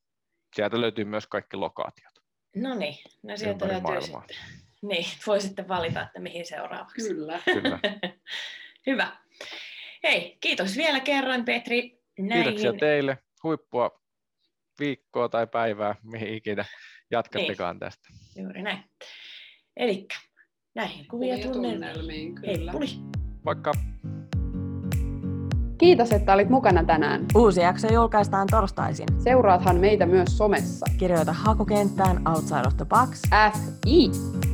Sieltä löytyy myös kaikki lokaatiot No niin, no sieltä löytyy maailmaa. sitten. Niin, voi sitten valita, että mihin seuraavaksi. Kyllä. Kyllä. Hyvä. Hei, kiitos vielä kerran Petri. Näihin... Kiitoksia teille. Huippua viikkoa tai päivää, mihin ikinä jatkattekaan tästä. Juuri näin. Elikkä näihin kuvia Kuvia tunnelmiin. Hei, puli. Vaikka Kiitos, että olit mukana tänään. Uusi jakso julkaistaan torstaisin. Seuraathan meitä myös somessa. Kirjoita hakukenttään Outside of the Box FI.